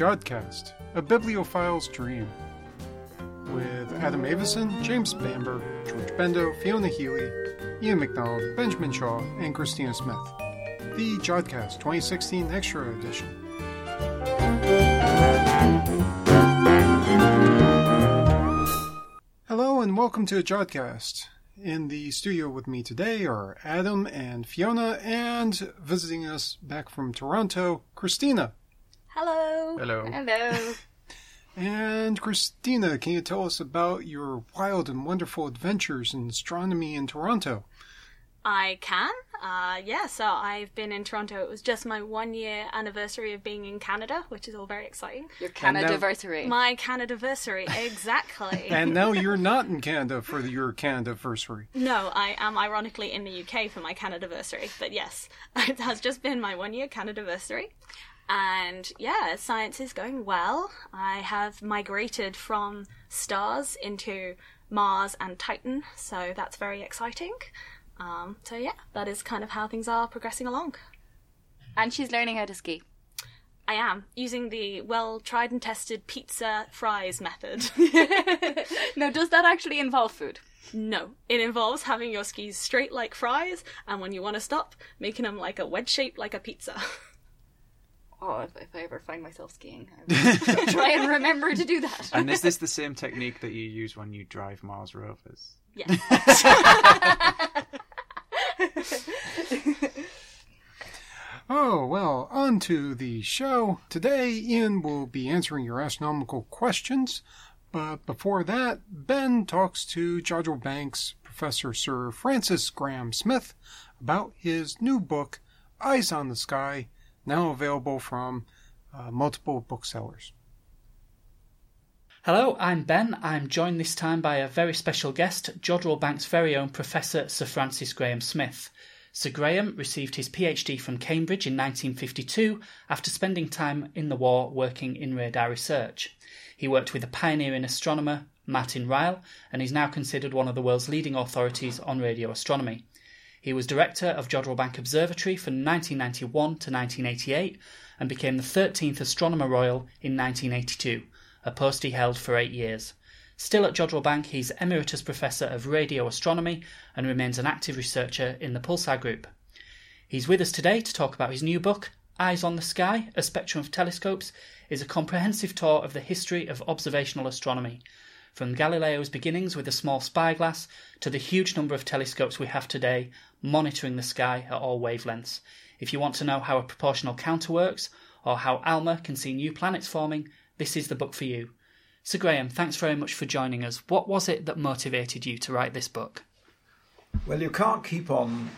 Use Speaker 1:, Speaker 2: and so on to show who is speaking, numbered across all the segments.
Speaker 1: Jodcast, a bibliophile's dream. With Adam Avison, James Bamber, George Bendo, Fiona Healy, Iain McDonald, Benjamin Shaw, and Christina Smith. The Jodcast 2016 Extra Edition. Hello and welcome to Jodcast. In the studio with me today are Adam and Fiona, and visiting us back from Toronto, Christina.
Speaker 2: Hello.
Speaker 3: Hello.
Speaker 2: Hello.
Speaker 1: And Christina, can you tell us about your wild and wonderful adventures in astronomy in Toronto?
Speaker 2: I can. Uh, yeah, so I've been in Toronto. It was just my one year anniversary of being in Canada, which is all very exciting.
Speaker 4: Your
Speaker 1: And now-
Speaker 4: Canada-versary.
Speaker 2: My Canada-versary, exactly.
Speaker 1: And now you're not in Canada for your Canada anniversary.
Speaker 2: no, I am ironically in the UK for my Canada-versary, but yes, it has just been my one year Canada-versary. And yeah, science is going well. I have migrated from stars into Mars and Titan, so that's very exciting. Um, so yeah, that is kind of how things are progressing along.
Speaker 4: and she's learning how to ski.
Speaker 2: I am using the well tried and tested pizza fries method.
Speaker 4: Now, does that actually involve food?
Speaker 2: no, it involves having your skis straight like fries, and when you want to stop, making them like a wedge shape like a pizza.
Speaker 4: Oh, if, if I ever find myself skiing, I will try and remember to do that.
Speaker 3: And is this the same technique that you use when you drive Mars rovers?
Speaker 2: yes.
Speaker 1: Oh, well, on to the show. Today, Ian will be answering your astronomical questions. But before that, Ben talks to Jodrell Bank's Professor Sir Francis Graham Smith about his new book, Eyes on the Sky, now available from uh, multiple booksellers.
Speaker 5: Hello, I'm Ben. I'm joined this time by a very special guest, Jodrell Bank's very own Professor Sir Francis Graham Smith. Sir Graham received his PhD from Cambridge in 1952 after spending time in the war working in radar research. He worked with a pioneering astronomer, Martin Ryle, and is now considered one of the world's leading authorities on radio astronomy. He was director of Jodrell Bank Observatory from 1991 to 1988 and became the 13th Astronomer Royal in 1982, a post he held for eight years. Still at Jodrell Bank, he's Emeritus Professor of Radio Astronomy and remains an active researcher in the Pulsar Group. He's with us today to talk about his new book, Eyes on the Sky A Spectrum of Telescopes, is a comprehensive tour of the history of observational astronomy, from Galileo's beginnings with a small spyglass to the huge number of telescopes we have today monitoring the sky at all wavelengths. If you want to know how a proportional counter works, or how ALMA can see new planets forming, this is the book for you. Sir Graham, thanks very much for joining us. What was it that motivated you to write this book?
Speaker 6: Well, you can't keep on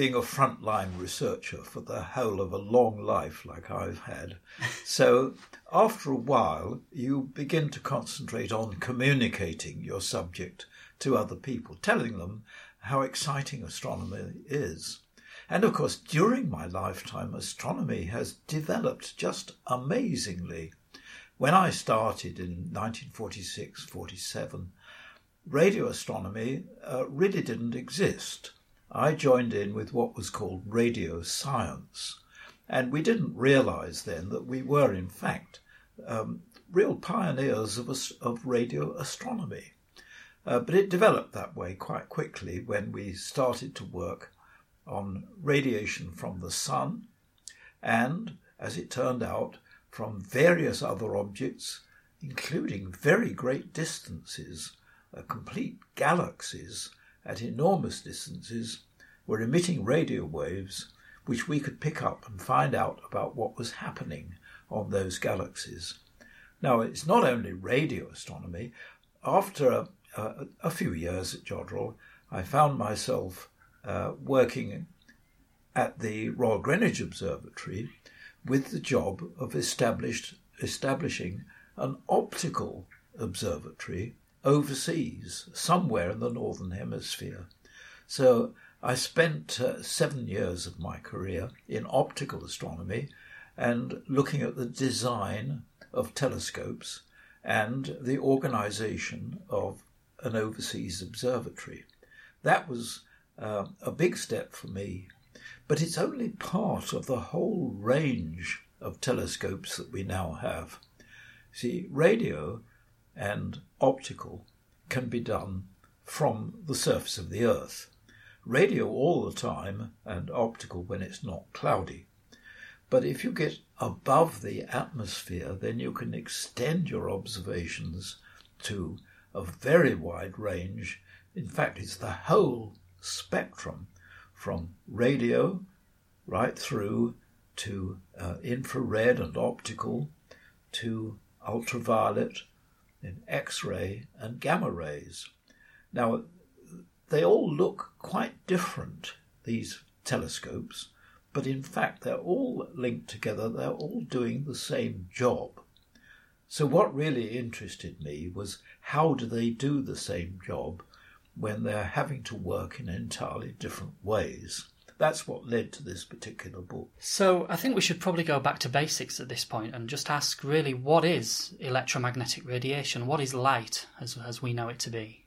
Speaker 6: being a frontline researcher for the whole of a long life like I've had. So, after a while, you begin to concentrate on communicating your subject to other people, telling them how exciting astronomy is. And of course, during my lifetime, astronomy has developed just amazingly. When I started in 1946 47, radio astronomy uh, really didn't exist. I joined in with what was called radio science, and we didn't realize then that we were, in fact, um, real pioneers of, of radio astronomy. Uh, but it developed that way quite quickly when we started to work on radiation from the sun and, as it turned out, from various other objects, including very great distances, uh, complete galaxies at enormous distances, were emitting radio waves which we could pick up and find out about what was happening on those galaxies. Now, it's not only radio astronomy. After a, a, a few years at Jodrell, I found myself uh, working at the Royal Greenwich Observatory with the job of established, establishing an optical observatory overseas, somewhere in the Northern Hemisphere. So I spent uh, seven years of my career in optical astronomy and looking at the design of telescopes and the organization of an overseas observatory. That was uh, a big step for me, but it's only part of the whole range of telescopes that we now have. See, radio and optical can be done from the surface of the Earth. Radio all the time and optical when it's not cloudy. But if you get above the atmosphere, then you can extend your observations to a very wide range. In fact, it's the whole spectrum from radio right through to uh, infrared and optical to ultraviolet and X ray and gamma rays. Now, they all look quite different, these telescopes, but in fact, they're all linked together, they're all doing the same job. So, what really interested me was how do they do the same job when they're having to work in entirely different ways? That's what led to this particular book.
Speaker 5: So I think we should probably go back to basics at this point and just ask really what is electromagnetic radiation? What is light as, as we know it to be?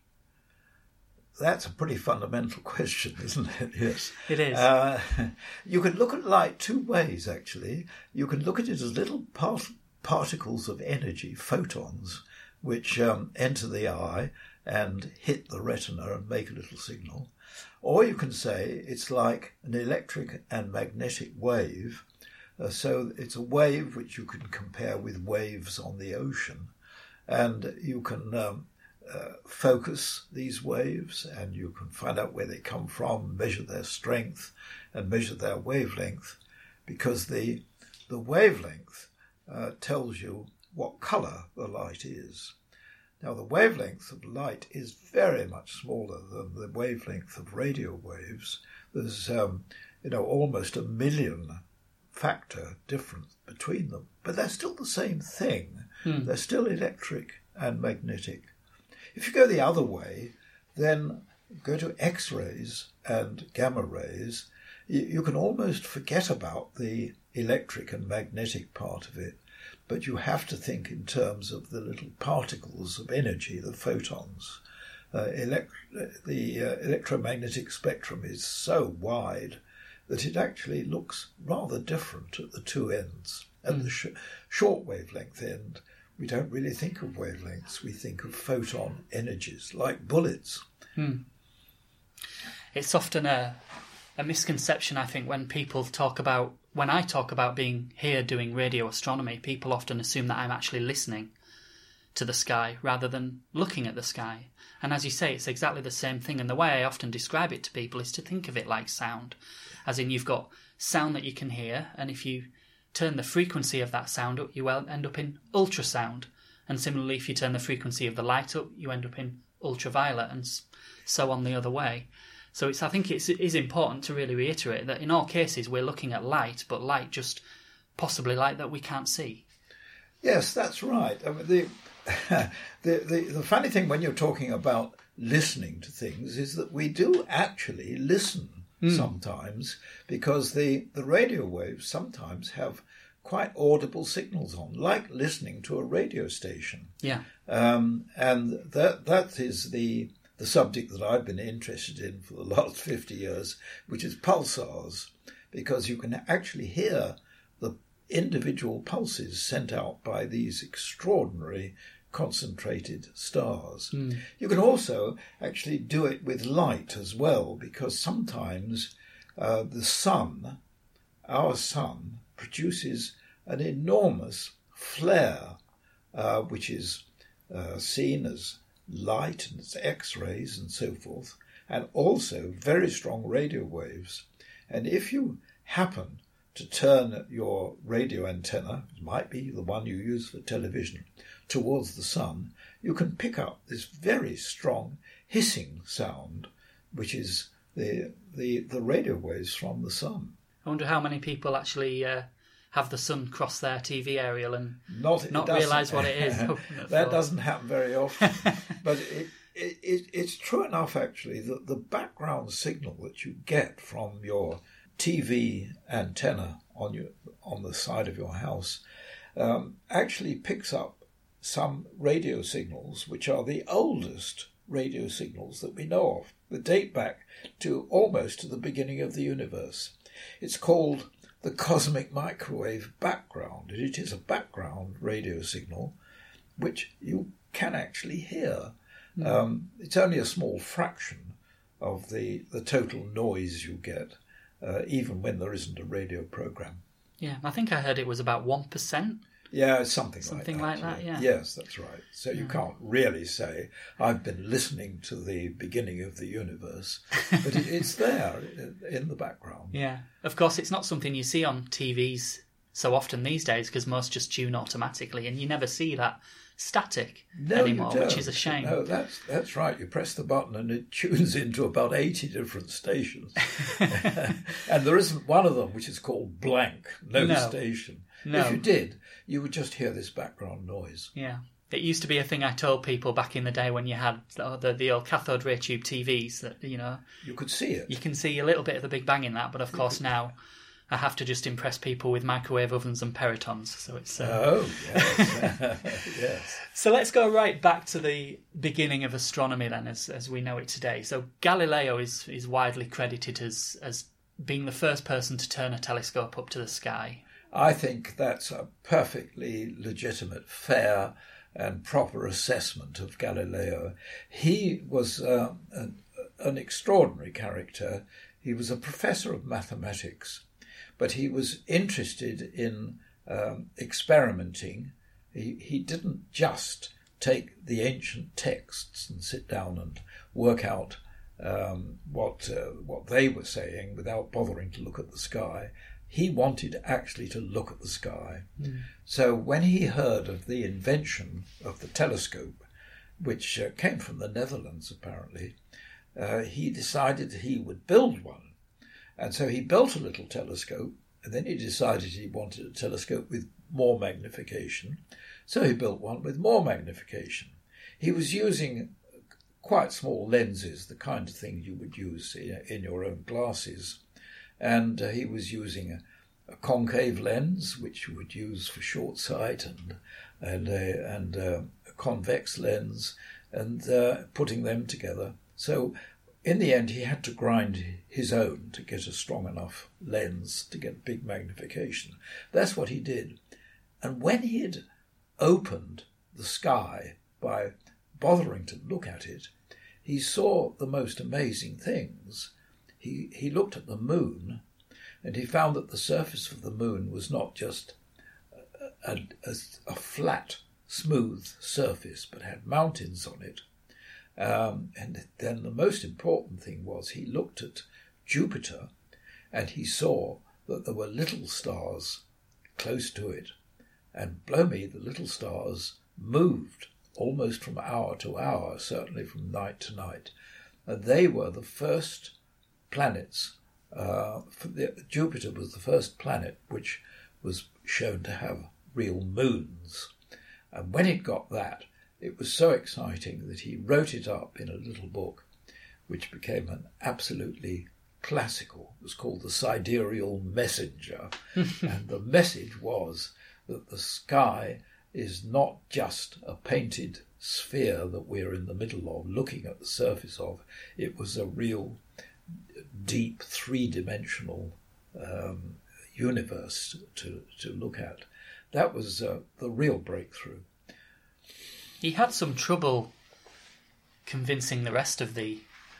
Speaker 6: That's a pretty fundamental question, isn't it? Yes.
Speaker 5: It is.
Speaker 6: Uh, you can look at light two ways, actually. You can look at it as little part- particles of energy, photons, which um, enter the eye and hit the retina and make a little signal. Or you can say it's like an electric and magnetic wave. Uh, so it's a wave which you can compare with waves on the ocean. And you can um, uh, focus these waves and you can find out where they come from, measure their strength, and measure their wavelength because the, the wavelength uh, tells you what colour the light is. Now, the wavelength of light is very much smaller than the wavelength of radio waves. There's, um, you know, almost a million factor difference between them, but they're still the same thing.
Speaker 5: Hmm.
Speaker 6: They're still electric and magnetic. If you go the other way, then go to X rays and gamma rays, you, you can almost forget about the electric and magnetic part of it but you have to think in terms of the little particles of energy, the photons. Uh, elect- the uh, electromagnetic spectrum is so wide that it actually looks rather different at the two ends. At the sh- short wavelength end, we don't really think of wavelengths, we think of photon energies like bullets.
Speaker 5: It's often a, a misconception, I think, when people talk about, when I talk about being here doing radio astronomy, people often assume that I'm actually listening to the sky rather than looking at the sky. And as you say, it's exactly the same thing. And the way I often describe it to people is to think of it like sound, as in you've got sound that you can hear, and if you turn the frequency of that sound up, you end up in ultrasound. And similarly, if you turn the frequency of the light up, you end up in ultraviolet, and so on the other way. So it's, I think it's, it is important to really reiterate that in all cases we're looking at light, but light just possibly light that we can't see.
Speaker 6: Yes, that's right. I mean, the, the, the, the funny thing when you're talking about listening to things is that we do actually listen sometimes because the, the radio waves sometimes have quite audible signals on, like listening to a radio station.
Speaker 5: Yeah.
Speaker 6: Um, and that that is the the subject that I've been interested in for the last fifty years, which is pulsars, because you can actually hear the individual pulses sent out by these extraordinary concentrated stars. You can also actually do it with light as well, because sometimes uh, the sun, our sun, produces an enormous flare, uh, which is uh, seen as light and as X rays and so forth, and also very strong radio waves. And if you happen to turn your radio antenna, it might be the one you use for television, towards the sun, you can pick up this very strong hissing sound, which is the the, the radio waves from the sun.
Speaker 5: I wonder how many people actually uh, have the sun cross their TV aerial and
Speaker 6: Not,
Speaker 5: not realise what it is.
Speaker 6: That doesn't happen very often. but it, it, it, it's true enough, actually, that the background signal that you get from your TV antenna on your on the side of your house um, actually picks up some radio signals, which are the oldest radio signals that we know of, that date back to almost to the beginning of the universe. It's called the cosmic microwave background. It is a background radio signal which you can actually hear. Um, it's only a small fraction of the, the total noise you get, uh, even when there isn't a radio program.
Speaker 5: Yeah, I think I heard it was about 1%.
Speaker 6: Yeah, it's something,
Speaker 5: Something
Speaker 6: like
Speaker 5: like
Speaker 6: that.
Speaker 5: that, yeah.
Speaker 6: Yes, that's right. So you can't really say I've been listening to the beginning of the universe, but it, it's there in, in the background.
Speaker 5: Yeah. Of course, it's not something you see on TVs so often these days because most just tune automatically and you never see that static
Speaker 6: No,
Speaker 5: anymore, which is a shame.
Speaker 6: No, that's that's right. You press the button and it tunes into about eighty different stations, and there isn't one of them which is called blank, no,
Speaker 5: No.
Speaker 6: station.
Speaker 5: No.
Speaker 6: If you did, you would just hear this background noise.
Speaker 5: Yeah. It used to be a thing I told people back in the day when you had the, the, the old cathode ray tube TVs that, you know,
Speaker 6: You could see it.
Speaker 5: you can see a little bit of the Big Bang in that, but of course now I have to just impress people with microwave ovens and perytons. So it's. Uh...
Speaker 6: Oh yes, yes.
Speaker 5: So let's go right back to the beginning of astronomy then, as, as we know it today. So Galileo is, is widely credited as, as being the first person to turn a telescope up to the sky.
Speaker 6: I think that's a perfectly legitimate, fair, and proper assessment of Galileo. He was uh, an, an extraordinary character. He was a professor of mathematics, but he was interested in um, experimenting. He, he didn't just take the ancient texts and sit down and work out um, what uh, what they were saying without bothering to look at the sky. He wanted actually to look at the sky. So when he heard of the invention of the telescope, which uh, came from the Netherlands apparently, uh, he decided he would build one. And so he built a little telescope, and then he decided he wanted a telescope with more magnification. So he built one with more magnification. He was using quite small lenses, the kind of thing you would use in, in your own glasses. And uh, he was using a, a concave lens, which you would use for short sight, and and a, and uh, a convex lens, and uh, putting them together. So in the end, he had to grind his own to get a strong enough lens to get big magnification. That's what he did. And when he had opened the sky by bothering to look at it, he saw the most amazing things. He, he looked at the moon and he found that the surface of the moon was not just a, a, a flat, smooth surface, but had mountains on it. Um, and then the most important thing was he looked at Jupiter and he saw that there were little stars close to it. And blow me, the little stars moved almost from hour to hour, certainly from night to night. And they were the first planets. Uh, the, Jupiter was the first planet which was shown to have real moons. And when it got that, it was so exciting that he wrote it up in a little book, which became an absolutely classical. It was called The Sidereal Messenger. and the message was that the sky is not just a painted sphere that we're in the middle of, looking at the surface of. It was a real deep three dimensional um, universe to, to look at. That was uh, the real breakthrough.
Speaker 5: He had some trouble convincing the rest of the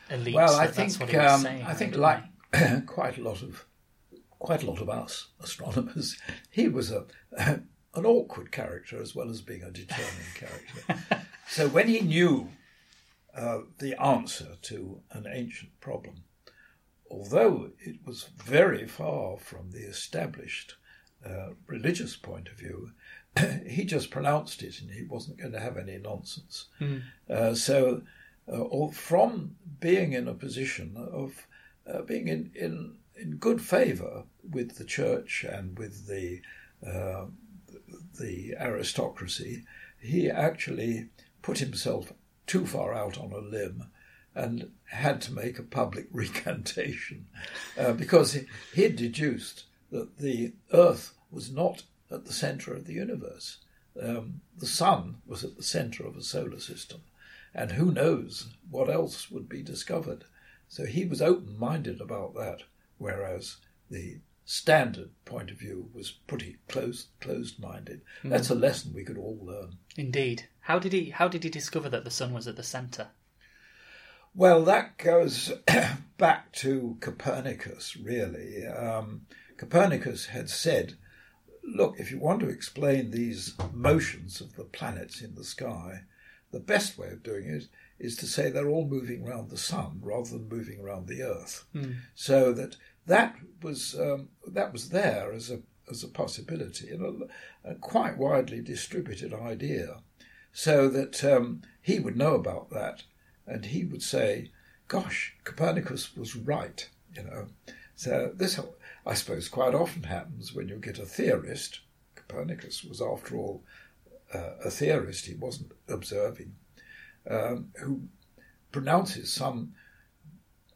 Speaker 5: elites
Speaker 6: Well, I
Speaker 5: that that's what
Speaker 6: think
Speaker 5: he was
Speaker 6: um,
Speaker 5: saying.
Speaker 6: I think like quite a lot of quite a lot of us astronomers, he was a an awkward character as well as being a determined character. So when he knew uh, the answer to an ancient problem, although it was very far from the established uh, religious point of view, he just pronounced it and he wasn't going to have any nonsense. Uh, so, uh, from being in a position of uh, being in, in, in good favour with the church and with the, uh, the aristocracy, he actually put himself too far out on a limb and had to make a public recantation uh, because he, deduced that the earth was not at the centre of the universe. Um, the sun was at the centre of a solar system, and who knows what else would be discovered. So he was open minded about that, whereas the standard point of view was pretty closed closed minded. That's a lesson we could all learn.
Speaker 5: Indeed. How did he how did he discover that the sun was at the centre?
Speaker 6: Well, that goes back to Copernicus, really. Um, Copernicus had said, look, if you want to explain these motions of the planets in the sky, the best way of doing it is to say they're all moving around the sun rather than moving around the earth. So that that was um, that was there as a as a possibility and a, a quite widely distributed idea. So that um, he would know about that, and he would say, "Gosh, Copernicus was right," you know. So this, I suppose, quite often happens when you get a theorist. Copernicus was, after all, uh, a theorist. He wasn't observing, um, who pronounces some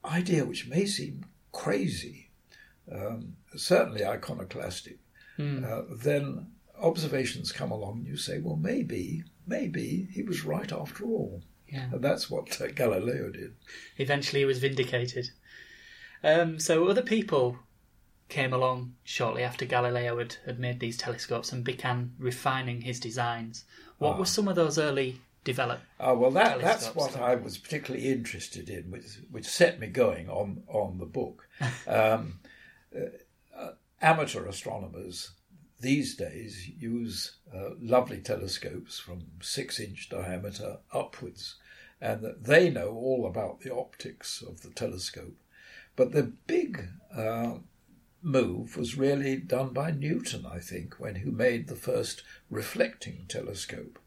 Speaker 6: idea which may seem crazy, um, certainly iconoclastic. Uh, then observations come along, and you say, "Well, maybe, maybe he was right after all."
Speaker 5: Yeah.
Speaker 6: And that's what uh, Galileo did.
Speaker 5: Eventually, he was vindicated. Um, so other people came along shortly after Galileo had, had made these telescopes and began refining his designs. What were some of those early developed?
Speaker 6: Oh well, that that's what I was particularly interested in, which which set me going on on the book. Um, uh, amateur astronomers these days use uh, lovely telescopes from six inch diameter upwards, and that they know all about the optics of the telescope. But the big uh, move was really done by Newton, I think, when he made the first reflecting telescope.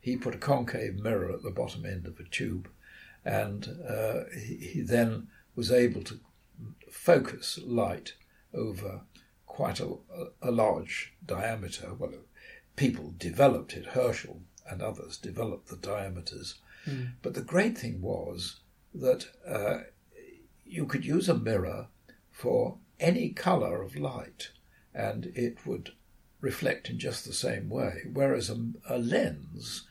Speaker 6: He put a concave mirror at the bottom end of a tube, and uh, he, he then was able to focus light over quite a, a large diameter. Well, people developed it, Herschel and others developed the diameters. But the great thing was that uh, you could use a mirror for any colour of light and it would reflect in just the same way, whereas a, a lens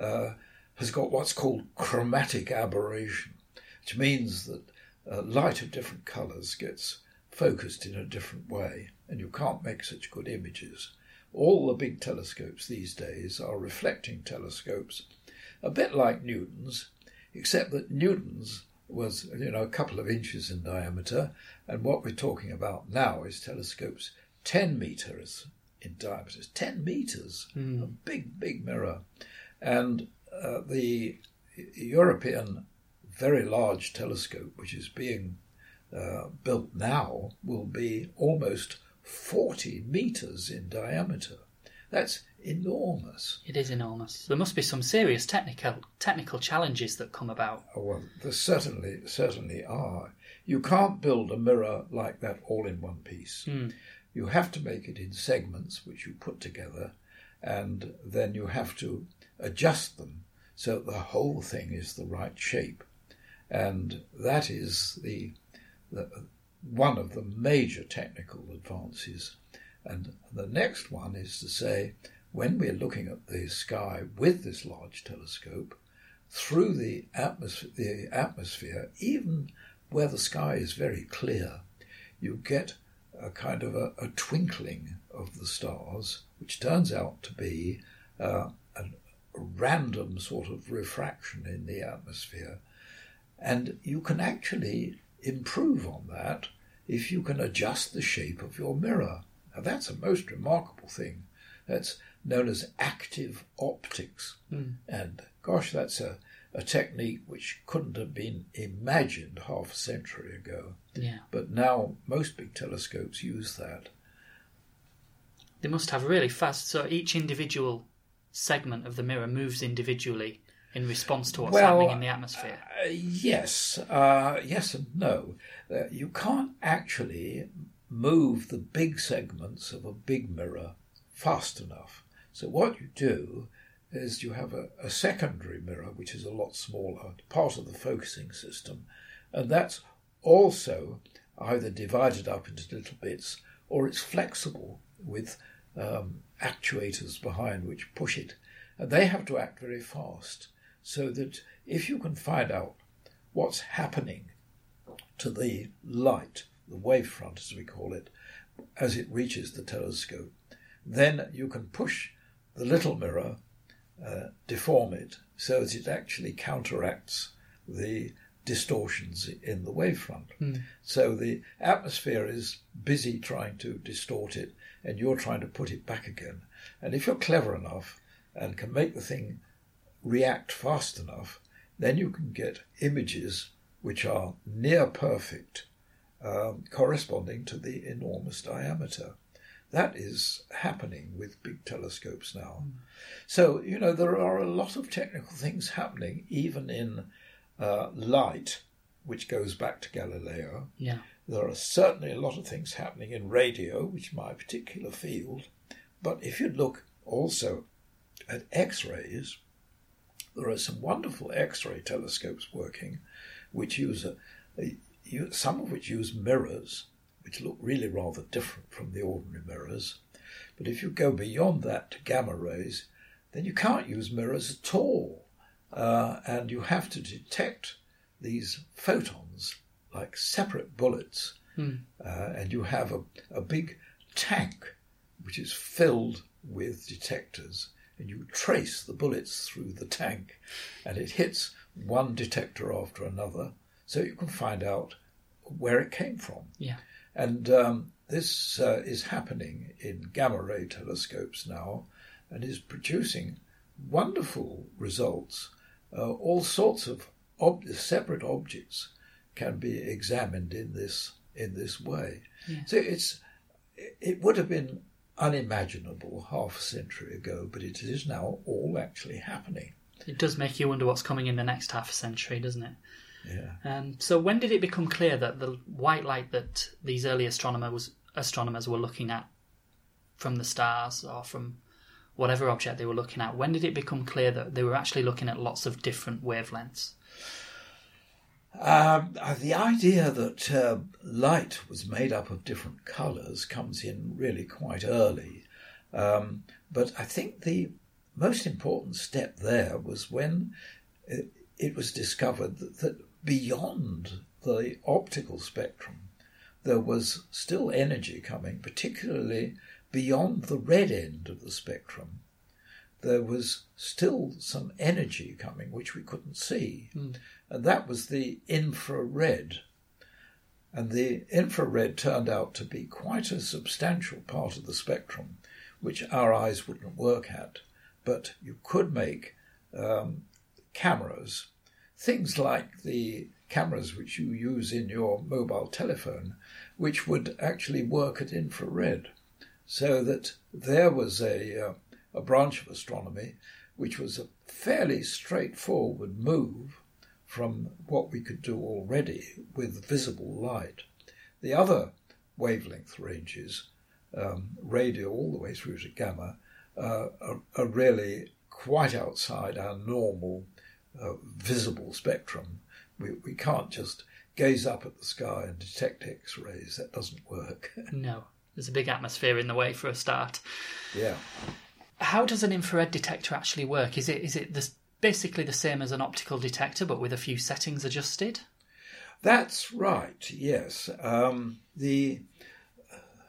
Speaker 6: uh, has got what's called chromatic aberration, which means that uh, light of different colours gets focused in a different way, and you can't make such good images. All the big telescopes these days are reflecting telescopes, a bit like Newton's, except that Newton's was you know a couple of inches in diameter, and what we're talking about now is telescopes ten meters in diameter, ten meters, a big big mirror, and uh, the European very large telescope, which is being uh, built now, will be almost 40 meters in diameter. That's enormous.
Speaker 5: It is enormous. There must be some serious technical technical challenges that come about.
Speaker 6: Oh, well, there certainly certainly are. You can't build a mirror like that all in one piece. Hmm. You have to make it in segments which you put together, and then you have to adjust them so that the whole thing is the right shape. And that is the, the one of the major technical advances. And the next one is to say, when we're looking at the sky with this large telescope, through the atmosphere, the atmosphere, even where the sky is very clear, you get a kind of a, a twinkling of the stars, which turns out to be uh, a random sort of refraction in the atmosphere. And you can actually improve on that if you can adjust the shape of your mirror. Now, that's a most remarkable thing. That's known as active optics. Hmm. And gosh, that's a, a technique which couldn't have been imagined half a century ago.
Speaker 5: Yeah.
Speaker 6: But now most big telescopes use that.
Speaker 5: They must have really fast. So each individual segment of the mirror moves individually in response to what's
Speaker 6: Well,
Speaker 5: happening in the atmosphere.
Speaker 6: Uh, yes, uh, yes and no. Uh, you can't actually move the big segments of a big mirror fast enough. So what you do is you have a, a secondary mirror, which is a lot smaller, part of the focusing system, and that's also either divided up into little bits or it's flexible with um, actuators behind which push it. And they have to act very fast so that if you can find out what's happening to the light, the wavefront as we call it, as it reaches the telescope. Then you can push the little mirror, uh, deform it so that it actually counteracts the distortions in the wavefront. So the atmosphere is busy trying to distort it, and you're trying to put it back again. And if you're clever enough and can make the thing react fast enough, then you can get images which are near perfect, um, corresponding to the enormous diameter. That is happening with big telescopes now. So, you know, there are a lot of technical things happening, even in uh, light, which goes back to Galileo.
Speaker 5: Yeah.
Speaker 6: There are certainly a lot of things happening in radio, which is my particular field. But if you look also at X rays, there are some wonderful X ray telescopes working, which use a, a, some of which use mirrors, which look really rather different from the ordinary mirrors. But if you go beyond that to gamma rays, then you can't use mirrors at all. Uh, and you have to detect these photons like separate bullets. Uh, and you have a, a big tank which is filled with detectors. And you trace the bullets through the tank, and it hits one detector after another, so you can find out where it came from.
Speaker 5: Yeah.
Speaker 6: And um, this uh, is happening in gamma ray telescopes now and is producing wonderful results. Uh, all sorts of ob- separate objects can be examined in this in this way. So it's it would have been unimaginable half a century ago, but it is now all actually happening.
Speaker 5: It does make you wonder what's coming in the next half a century, doesn't it?
Speaker 6: Yeah.
Speaker 5: Um, so when did it become clear that the white light that these early astronomers astronomers were looking at from the stars or from whatever object they were looking at, when did it become clear that they were actually looking at lots of different wavelengths?
Speaker 6: Um, uh, the idea that uh, light was made up of different colours comes in really quite early. Um, but I think the most important step there was when it, it was discovered that, that beyond the optical spectrum, there was still energy coming, particularly beyond the red end of the spectrum. There was still some energy coming which we couldn't see and that was the infrared. And the infrared turned out to be quite a substantial part of the spectrum, which our eyes wouldn't work at. But you could make um, cameras, things like the cameras which you use in your mobile telephone, which would actually work at infrared. So that there was a, uh, a branch of astronomy which was a fairly straightforward move from what we could do already with visible light. The other wavelength ranges, um, radio all the way through to gamma, uh, are, are really quite outside our normal uh, visible spectrum. We, we can't just gaze up at the sky and detect X rays. That doesn't work.
Speaker 5: No, there's a big atmosphere in the way for a start.
Speaker 6: yeah.
Speaker 5: How does an infrared detector actually work? Is it is it basically the same as an optical detector, but with a few settings adjusted?
Speaker 6: That's right. Yes, um, the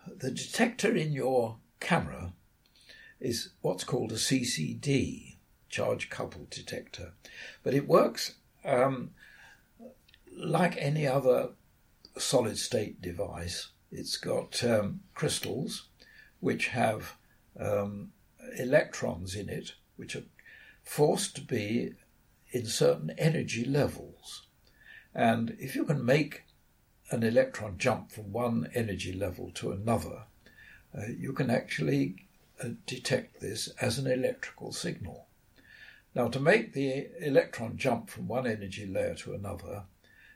Speaker 6: the detector in your camera is what's called a CCD, charge coupled detector, but it works um, like any other solid state device. It's got um, crystals which have um, electrons in it, which are forced to be in certain energy levels. And if you can make an electron jump from one energy level to another, uh, you can actually uh, detect this as an electrical signal. Now, to make the electron jump from one energy layer to another,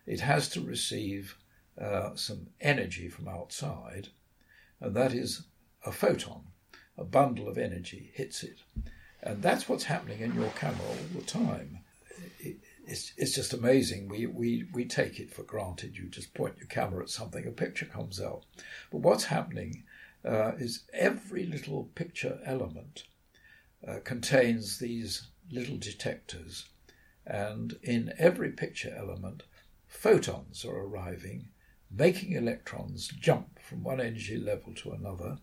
Speaker 6: it has to receive uh, some energy from outside, and that is a photon. A bundle of energy hits it. And that's what's happening in your camera all the time. It, it's, it's just amazing. We, we, we take it for granted. You just point your camera at something, a picture comes out. But what's happening uh, is every little picture element uh, contains these little detectors. And in every picture element, photons are arriving making electrons jump from one energy level to another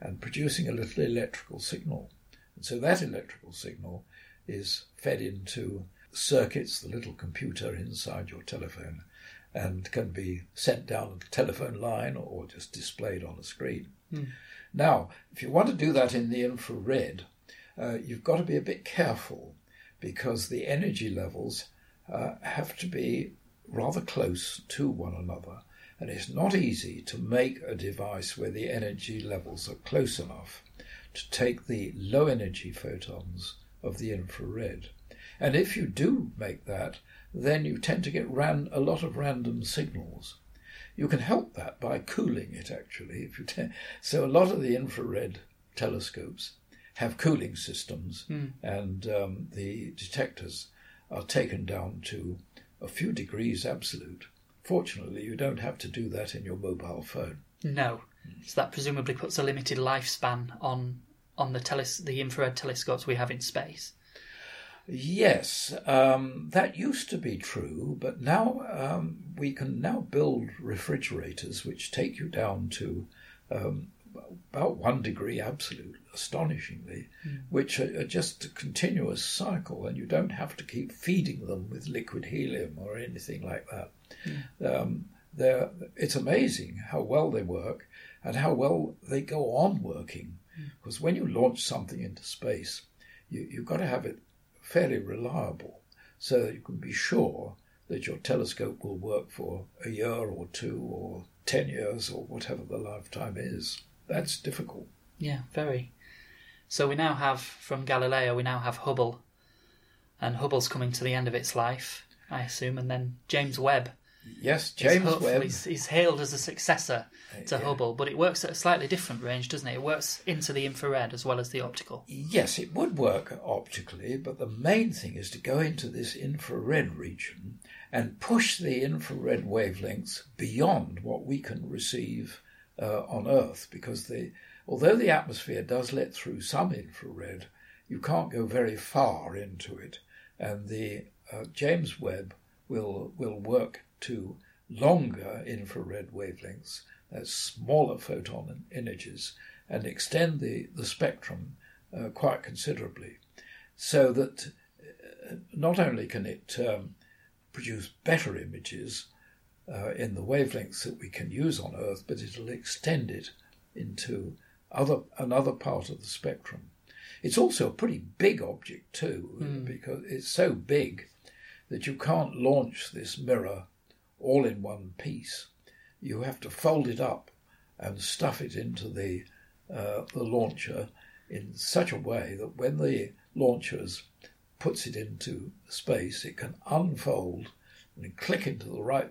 Speaker 6: and producing a little electrical signal. And so that electrical signal is fed into circuits, the little computer inside your telephone, and can be sent down a telephone line or just displayed on a screen. Now, if you want to do that in the infrared, uh, you've got to be a bit careful because the energy levels uh, have to be rather close to one another. And it's not easy to make a device where the energy levels are close enough to take the low energy photons of the infrared. And if you do make that, then you tend to get ran, a lot of random signals. You can help that by cooling it actually. If you te- so a lot of the infrared telescopes have cooling systems, and um, the detectors are taken down to a few degrees absolute. Fortunately, you don't have to do that in your mobile phone.
Speaker 5: No. So that presumably puts a limited lifespan on on the teles- the infrared telescopes we have in space.
Speaker 6: Yes, um, that used to be true, but now um, we can now build refrigerators which take you down to um, about one degree absolute, astonishingly, which are, are just a continuous cycle, and you don't have to keep feeding them with liquid helium or anything like that. Um, they're, it's amazing how well they work and how well they go on working. Because when you launch something into space, you, you've got to have it fairly reliable so that you can be sure that your telescope will work for a year or two or 10 years or whatever the lifetime is. That's difficult.
Speaker 5: Yeah, very. So we now have from Galileo, we now have Hubble, and Hubble's coming to the end of its life, I assume, and then James Webb.
Speaker 6: Yes, James Webb.
Speaker 5: He's, hailed as a successor to
Speaker 6: yeah.
Speaker 5: Hubble, but it works at a slightly different range, doesn't it? It works into the infrared as well as the optical.
Speaker 6: Yes, it would work optically, but the main thing is to go into this infrared region and push the infrared wavelengths beyond what we can receive uh, on Earth, because the although the atmosphere does let through some infrared, you can't go very far into it, and the uh, James Webb will will work to longer infrared wavelengths, that's smaller photon images, and extend the, the spectrum uh, quite considerably, so that uh, not only can it um, produce better images uh, in the wavelengths that we can use on Earth, but it'll extend it into other another part of the spectrum. It's also a pretty big object too, because it's so big that you can't launch this mirror all in one piece. You have to fold it up and stuff it into the uh, the launcher in such a way that when the launcher puts it into space, it can unfold and click into the right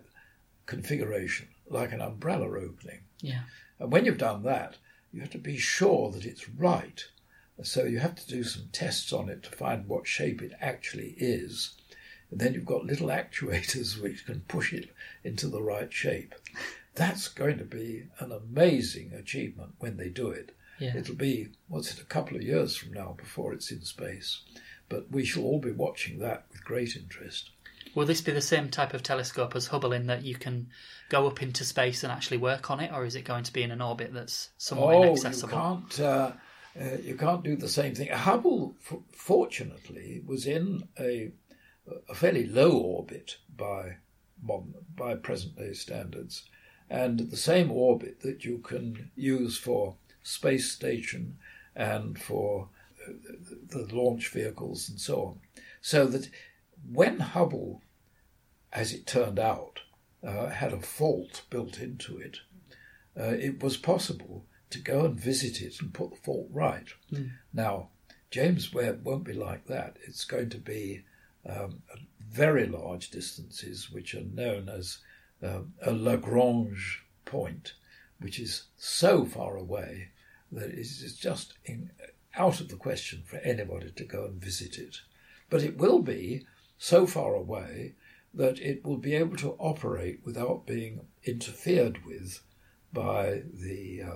Speaker 6: configuration, like an umbrella opening.
Speaker 5: Yeah.
Speaker 6: And when you've done that, you have to be sure that it's right. So you have to do some tests on it to find what shape it actually is. And then you've got little actuators which can push it into the right shape. That's going to be an amazing achievement when they do it.
Speaker 5: Yeah.
Speaker 6: It'll be, what's it, a couple of years from now before it's in space. But we shall all be watching that with great interest.
Speaker 5: Will this be the same type of telescope as Hubble in that you can go up into space and actually work on it, or is it going to be in an orbit that's somewhat
Speaker 6: oh,
Speaker 5: inaccessible?
Speaker 6: you can't. Uh, uh, you can't do the same thing. Hubble, f- fortunately, was in a, a fairly low orbit by modern, by present day standards, and the same orbit that you can use for space station and for uh, the launch vehicles and so on. So that when Hubble, as it turned out, uh, had a fault built into it, uh, it was possible to go and visit it and put the fault right. Now, James Webb won't be like that. It's going to be um, very large distances, which are known as um, a Lagrange point, which is so far away that it is just in, out of the question for anybody to go and visit it. But it will be so far away that it will be able to operate without being interfered with by the uh,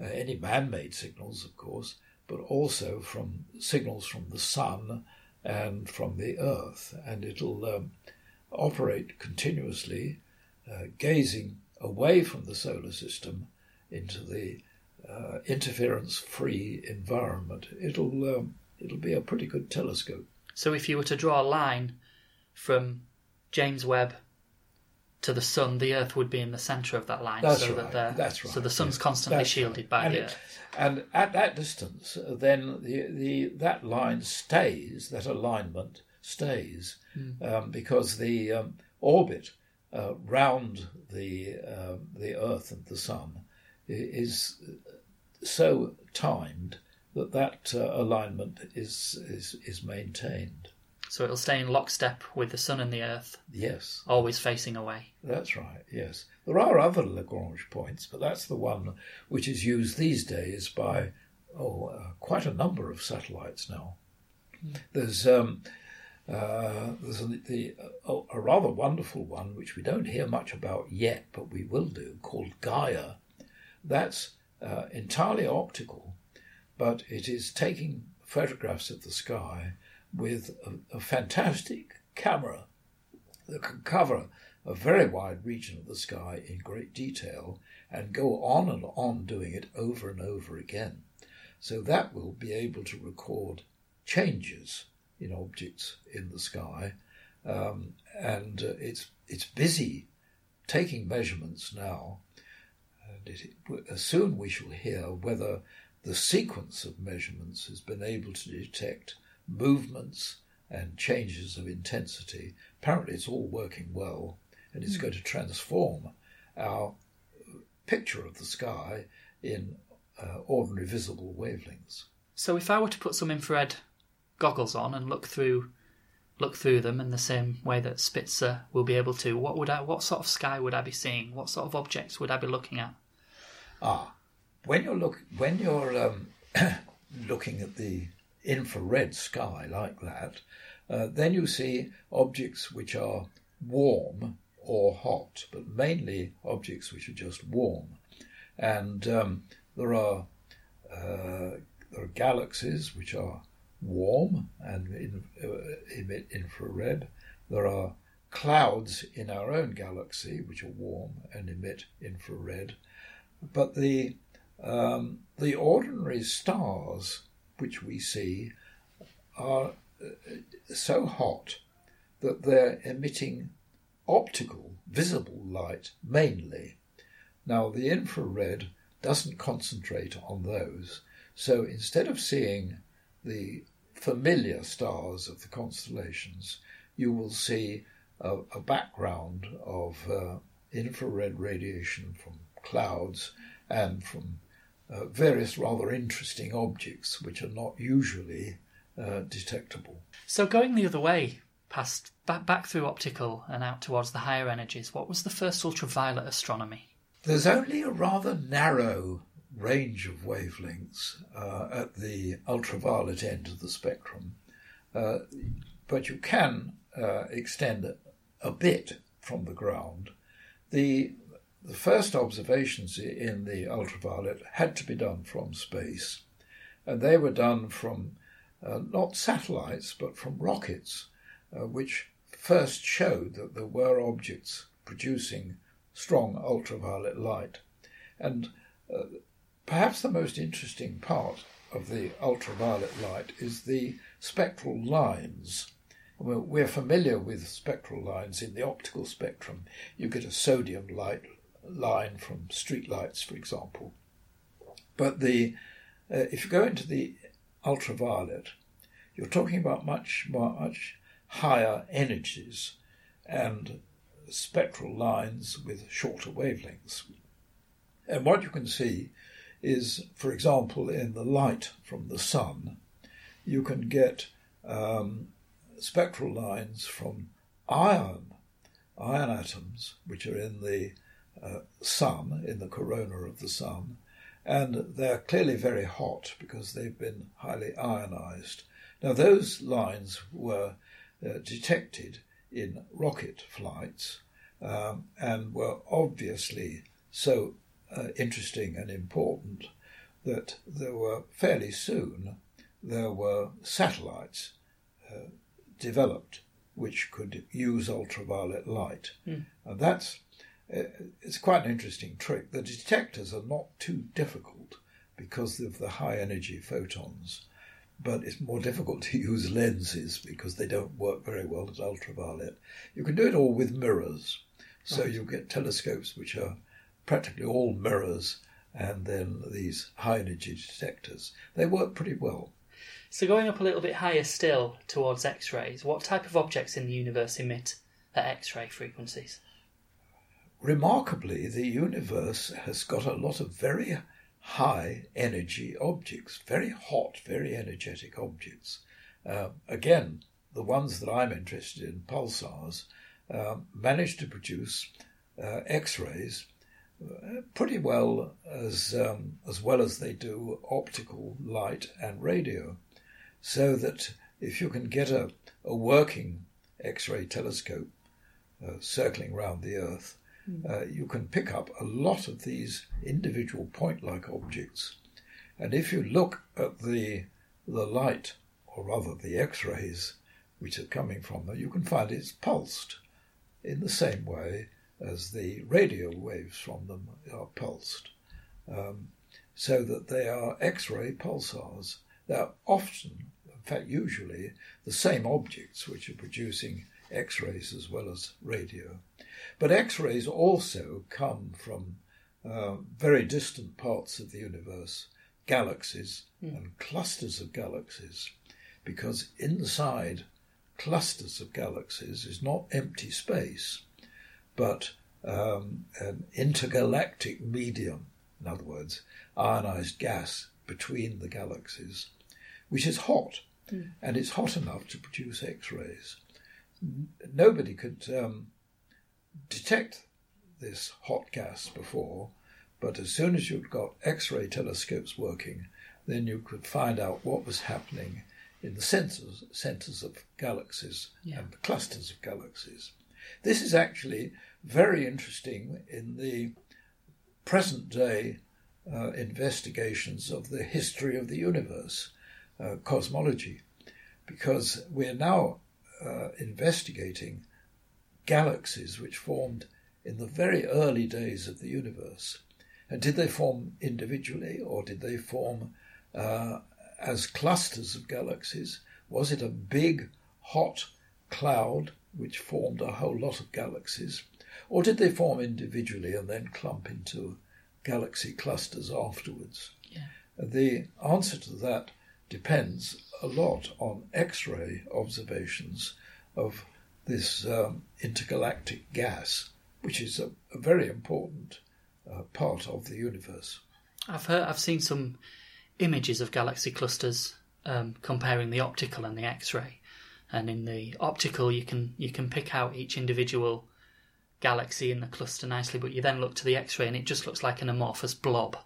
Speaker 6: uh, any man-made signals, of course, but also from signals from the sun and from the earth, and it'll um, operate continuously, uh, gazing away from the solar system into the uh, interference-free environment, it'll um, it'll be a pretty good telescope.
Speaker 5: So if you were to draw a line from James Webb to the sun, the Earth would be in the centre of that line.
Speaker 6: That's
Speaker 5: so
Speaker 6: right.
Speaker 5: That the,
Speaker 6: That's right.
Speaker 5: So the sun's constantly
Speaker 6: That's
Speaker 5: shielded
Speaker 6: right.
Speaker 5: by
Speaker 6: and
Speaker 5: the
Speaker 6: it-
Speaker 5: Earth.
Speaker 6: And at that distance, uh, then the, the that line stays, that alignment stays, um, because the um, orbit uh, round the um the Earth and the Sun is so timed that that uh, alignment is, is is maintained.
Speaker 5: So it'll stay in lockstep with the sun and the Earth,
Speaker 6: Yes,
Speaker 5: always facing away.
Speaker 6: That's right, yes. There are other Lagrange points, but that's the one which is used these days by oh, uh, quite a number of satellites now. There's um, uh, there's a, the, uh, a rather wonderful one which we don't hear much about yet, but we will do, called Gaia. That's uh, entirely optical, but it is taking photographs of the sky with a, a fantastic camera that can cover a very wide region of the sky in great detail and go on and on doing it over and over again. So that will be able to record changes in objects in the sky, um, and uh, it's it's busy taking measurements now. And it, it, soon we shall hear whether the sequence of measurements has been able to detect movements and changes of intensity. Apparently, it's all working well, and it's going to transform our picture of the sky in uh, ordinary visible wavelengths.
Speaker 5: So if I were to put some infrared goggles on and look through look through them in the same way that Spitzer will be able to, what would I what sort of sky would I be seeing? What sort of objects would I be looking at?
Speaker 6: Ah, when you're look when you're um, looking at the infrared sky like that, uh, then you see objects which are warm or hot, but mainly objects which are just warm. And um, there are uh, there are galaxies which are warm and in, uh, emit infrared. There are clouds in our own galaxy which are warm and emit infrared. But the um, the ordinary stars which we see are uh, so hot that they're emitting optical, visible light mainly. Now, the infrared doesn't concentrate on those, so instead of seeing the familiar stars of the constellations, you will see a, a background of uh, infrared radiation from clouds and from uh, various rather interesting objects which are not usually uh, detectable.
Speaker 5: So going the other way, past back back through optical and out towards the higher energies, what was the first ultraviolet astronomy?
Speaker 6: There's only a rather narrow range of wavelengths uh, at the ultraviolet end of the spectrum, uh, but you can uh, extend a bit from the ground. The the first observations in the ultraviolet had to be done from space, and they were done from uh, not satellites but from rockets, uh, which first showed that there were objects producing strong ultraviolet light. And uh, perhaps the most interesting part of the ultraviolet light is the spectral lines. We're, we're familiar with spectral lines in the optical spectrum. You get a sodium light line from streetlights, for example. But the uh, if you go into the ultraviolet, you're talking about much much higher energies and spectral lines with shorter wavelengths. And what you can see is, for example, in the light from the sun, you can get um, spectral lines from iron, iron atoms, which are in the uh, sun, in the corona of the sun, and they're clearly very hot because they've been highly ionized. Now, those lines were uh, detected in rocket flights um, and were obviously so uh, interesting and important that there were fairly soon there were satellites uh, developed which could use ultraviolet light, and that's Uh, it's quite an interesting trick. The detectors are not too difficult because of the high energy photons, but it's more difficult to use lenses because they don't work very well at ultraviolet. You can do it all with mirrors. So you get telescopes which are practically all mirrors and then these high energy detectors. They work pretty well.
Speaker 5: So going up a little bit higher still towards X-rays, what type of objects in the universe emit at X-ray frequencies?
Speaker 6: Remarkably, the universe has got a lot of very high energy objects, very hot, very energetic objects. Uh, again, the ones that I'm interested in, pulsars, uh, manage to produce uh, X-rays uh, pretty well as um, as well as they do optical light and radio, so that if you can get a, a working X-ray telescope uh, circling round the Earth, uh, you can pick up a lot of these individual point-like objects, and if you look at the the light, or rather the X-rays, which are coming from them, you can find it's pulsed in the same way as the radio waves from them are pulsed, um, so that they are X ray pulsars. They're often, in fact, usually, the same objects which are producing X rays as well as radio. But X rays also come from uh, very distant parts of the universe, galaxies and clusters of galaxies, because inside clusters of galaxies is not empty space but um, an intergalactic medium, in other words, ionized gas between the galaxies, which is hot, and it's hot enough to produce X rays. Nobody could um, detect this hot gas before, but as soon as you'd got X ray telescopes working, then you could find out what was happening in the centers, centers of galaxies
Speaker 5: Yeah.
Speaker 6: and the clusters of galaxies. This is actually very interesting in the present day uh, investigations of the history of the universe, uh, cosmology, because we're now uh, investigating galaxies which formed in the very early days of the universe. And did they form individually or did they form uh, as clusters of galaxies? Was it a big, hot cloud which formed a whole lot of galaxies? Or did they form individually and then clump into galaxy clusters afterwards?
Speaker 5: Yeah.
Speaker 6: The answer to that depends a lot on X ray observations of this um, intergalactic gas, which is a, a very important uh, part of the universe.
Speaker 5: I've heard, I've seen some images of galaxy clusters um, comparing the optical and the X-ray, and in the optical you can you can pick out each individual galaxy in the cluster nicely, but you then look to the X-ray and it just looks like an amorphous blob,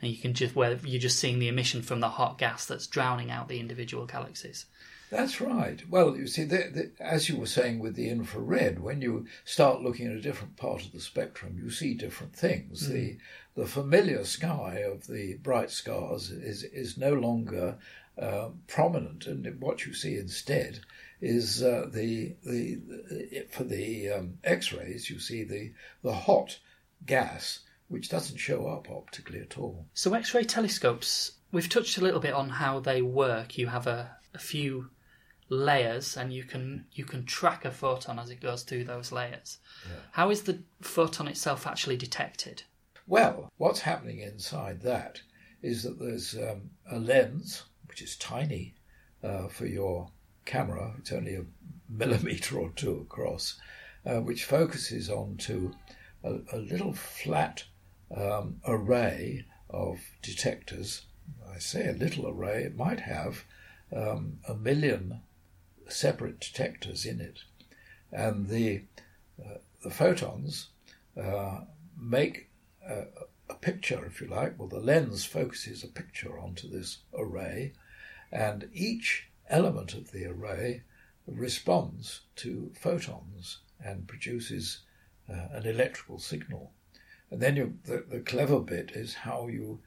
Speaker 5: and you can just where you're just seeing the emission from the hot gas that's drowning out the individual galaxies.
Speaker 6: That's right. Well, you see, the, the, as you were saying with the infrared, when you start looking at a different part of the spectrum, you see different things. The the familiar sky of the bright stars is is no longer uh, prominent, and what you see instead is uh, the, the the for the um, X-rays you see the the hot gas which doesn't show up optically at all.
Speaker 5: So X-ray telescopes, we've touched a little bit on how they work. You have a, a few layers and you can you can track a photon as it goes through those layers. How is the photon itself actually detected?
Speaker 6: Well, what's happening inside that is that there's um, a lens, which is tiny uh, for your camera, it's only a millimetre or two across, uh, which focuses onto a, a little flat um, array of detectors. I say a little array, it might have um, a million separate detectors in it. And the, uh, the photons uh, make a, a picture, if you like. Well, the lens focuses a picture onto this array, and each element of the array responds to photons and produces uh, an electrical signal. And then you, the, the clever bit is how you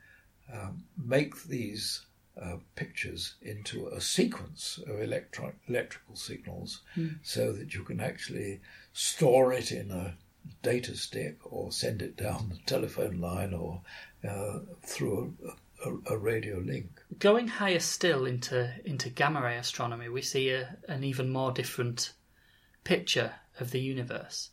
Speaker 6: um, make these uh, pictures into a sequence of electro- electrical signals so that you can actually store it in a data stick or send it down the telephone line or uh, through a, a, a, radio link.
Speaker 5: Going higher still into into gamma ray astronomy, we see a, an even more different picture of the universe.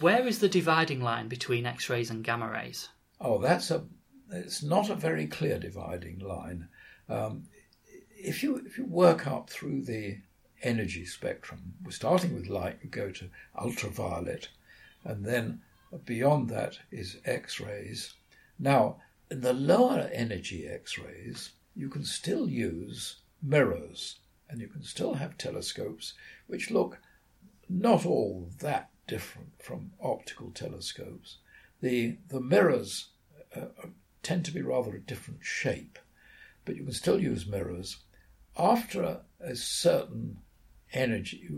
Speaker 5: Where is the dividing line between X rays and gamma rays?
Speaker 6: Oh, that's a. It's not a very clear dividing line. Um, if you if you work up through the energy spectrum, we're starting with light, you go to ultraviolet, and then beyond that is X rays. Now, in the lower energy X rays, you can still use mirrors and you can still have telescopes which look not all that different from optical telescopes. The, the mirrors uh, uh tend to be rather a different shape, but you can still use mirrors. After a, certain energy,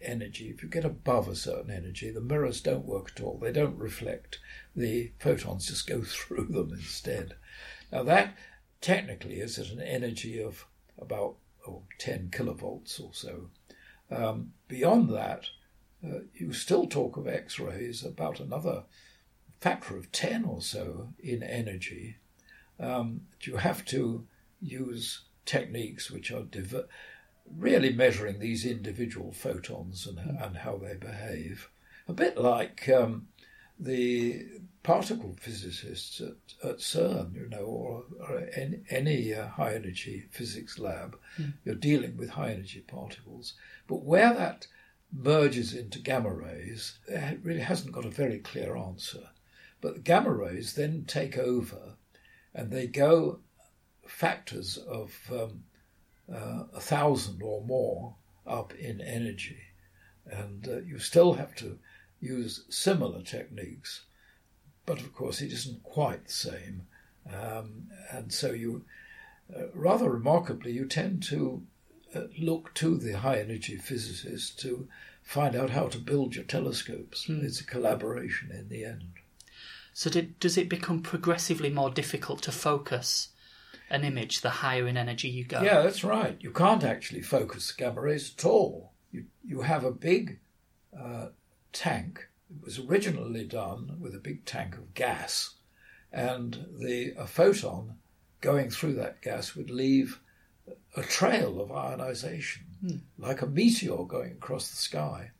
Speaker 6: energy, if you get above a certain energy, the mirrors don't work at all. They don't reflect. The photons just go through them instead. Now, that technically is at an energy of about oh, 10 kilovolts or so. Um, beyond that, uh, you still talk of X rays about another factor of 10 or so in energy. Um, you have to use techniques which are diver- really measuring these individual photons and, and how they behave. A bit like um, the particle physicists at, at CERN, you know, or, or any, any uh, high energy physics lab. Mm. You're dealing with high energy particles. But where that merges into gamma rays, it really hasn't got a very clear answer. But the gamma rays then take over and they go factors of um, uh, a thousand or more up in energy. And uh, you still have to use similar techniques, but of course it isn't quite the same. Um, and so you, uh, rather remarkably, you tend to uh, look to the high energy physicists to find out how to build your telescopes. Mm. It's a collaboration in the end.
Speaker 5: So, did, does it become progressively more difficult to focus an image, the higher in energy you go.
Speaker 6: Yeah, that's right. You can't actually focus gamma rays at all. You, you have a big uh, tank. It was originally done with a big tank of gas, and the a photon going through that gas would leave a trail of ionization, mm. like a meteor going across the sky.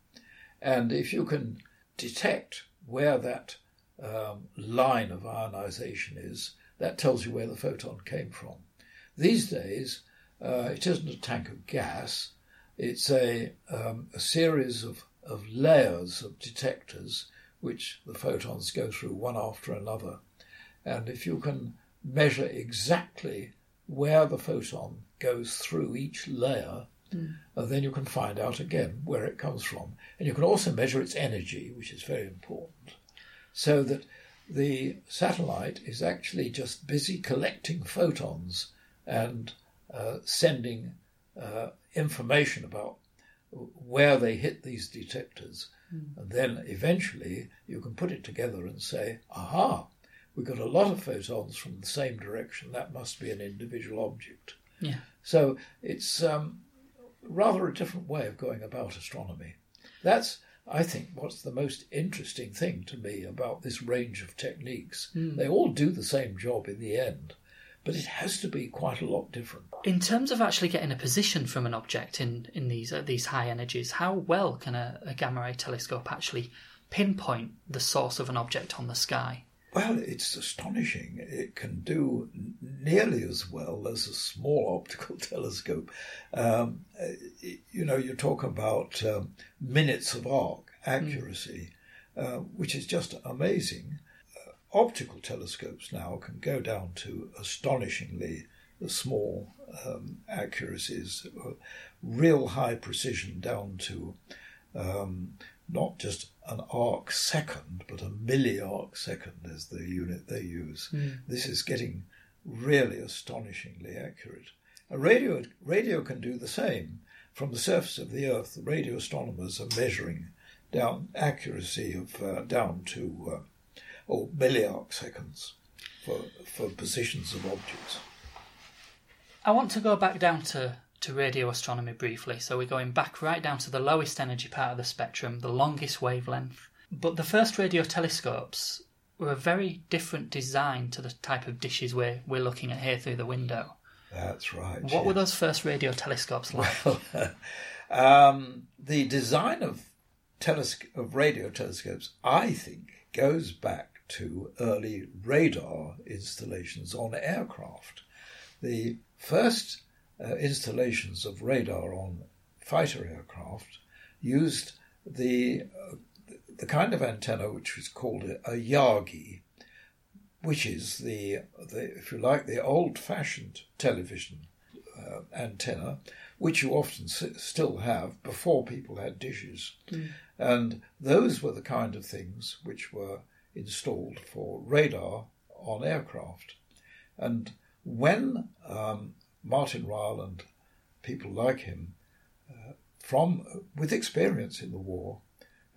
Speaker 6: And if you can detect where that um, line of ionization is, that tells you where the photon came from. These days, uh, it isn't a tank of gas, it's a, um, a series of, of layers of detectors which the photons go through one after another. And if you can measure exactly where the photon goes through each layer, mm. then you can find out again where it comes from. And you can also measure its energy, which is very important. So that the satellite is actually just busy collecting photons and uh, sending uh, information about where they hit these detectors. Mm. And then eventually you can put it together and say, aha, we've got a lot of photons from the same direction. That must be an individual object.
Speaker 5: Yeah.
Speaker 6: So it's um, rather a different way of going about astronomy. That's I think what's the most interesting thing to me about this range of techniques. Mm. They all do the same job in the end, but it has to be quite a lot different.
Speaker 5: In terms of actually getting a position from an object in, in these uh, these high energies, how well can a, a gamma ray telescope actually pinpoint the source of an object on the sky?
Speaker 6: Well, it's astonishing. It can do nearly as well as a small optical telescope. Um, you know, you talk about um, minutes of arc accuracy, mm. uh, which is just amazing. Uh, optical telescopes now can go down to astonishingly small um, accuracies, uh, real high precision down to um, not just an arc second, but a milliarc second is the unit they use. Mm. This is getting really astonishingly accurate. A radio, radio can do the same. From the surface of the Earth, radio astronomers are measuring down accuracy of uh, down to uh, oh, milliarc seconds for, for positions of objects.
Speaker 5: I want to go back down to to radio astronomy briefly. So we're going back right down to the lowest energy part of the spectrum, the longest wavelength. But the first radio telescopes were a very different design to the type of dishes we're, we're looking at here through the window.
Speaker 6: That's right.
Speaker 5: What were those first radio telescopes like?
Speaker 6: Um, the design of, telesc- of radio telescopes, I think, goes back to early radar installations on aircraft. The first uh, installations of radar on fighter aircraft used the uh, the kind of antenna which was called a, a Yagi, which is the, the if you like the old-fashioned television uh, antenna, which you often s- still have before people had dishes, and those were the kind of things which were installed for radar on aircraft, and when um, Martin Ryle and people like him, uh, from with experience in the war,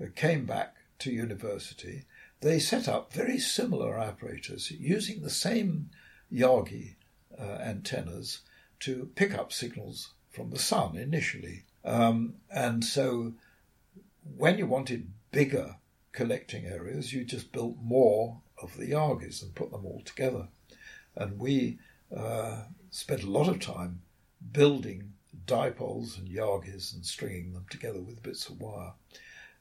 Speaker 6: uh, came back to university, they set up very similar apparatus using the same Yagi uh, antennas to pick up signals from the sun initially. Um, and so when you wanted bigger collecting areas, you just built more of the Yagis and put them all together. And we uh, spent a lot of time building dipoles and Yagis and stringing them together with bits of wire.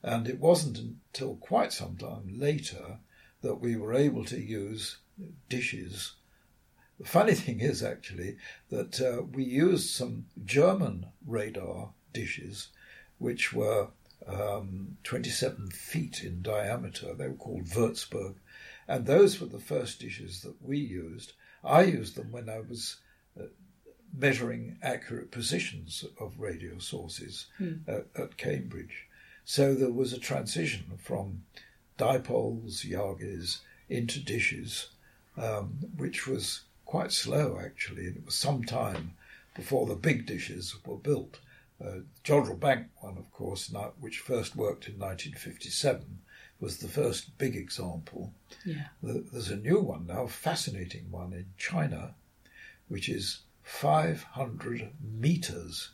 Speaker 6: And it wasn't until quite some time later that we were able to use dishes. The funny thing is actually that uh, we used some German radar dishes, which were um, 27 feet in diameter. They were called Würzburg. And those were the first dishes that we used. I used them when I was measuring accurate positions of radio sources at, at Cambridge. So there was a transition from dipoles, Yagis, into dishes, um, which was quite slow actually. And it was some time before the big dishes were built. Uh, Jodrell Bank one, of course, now, which first worked in 1957, was the first big example.
Speaker 5: Yeah.
Speaker 6: Th- There's a new one now, a fascinating one in China, which is 500 meters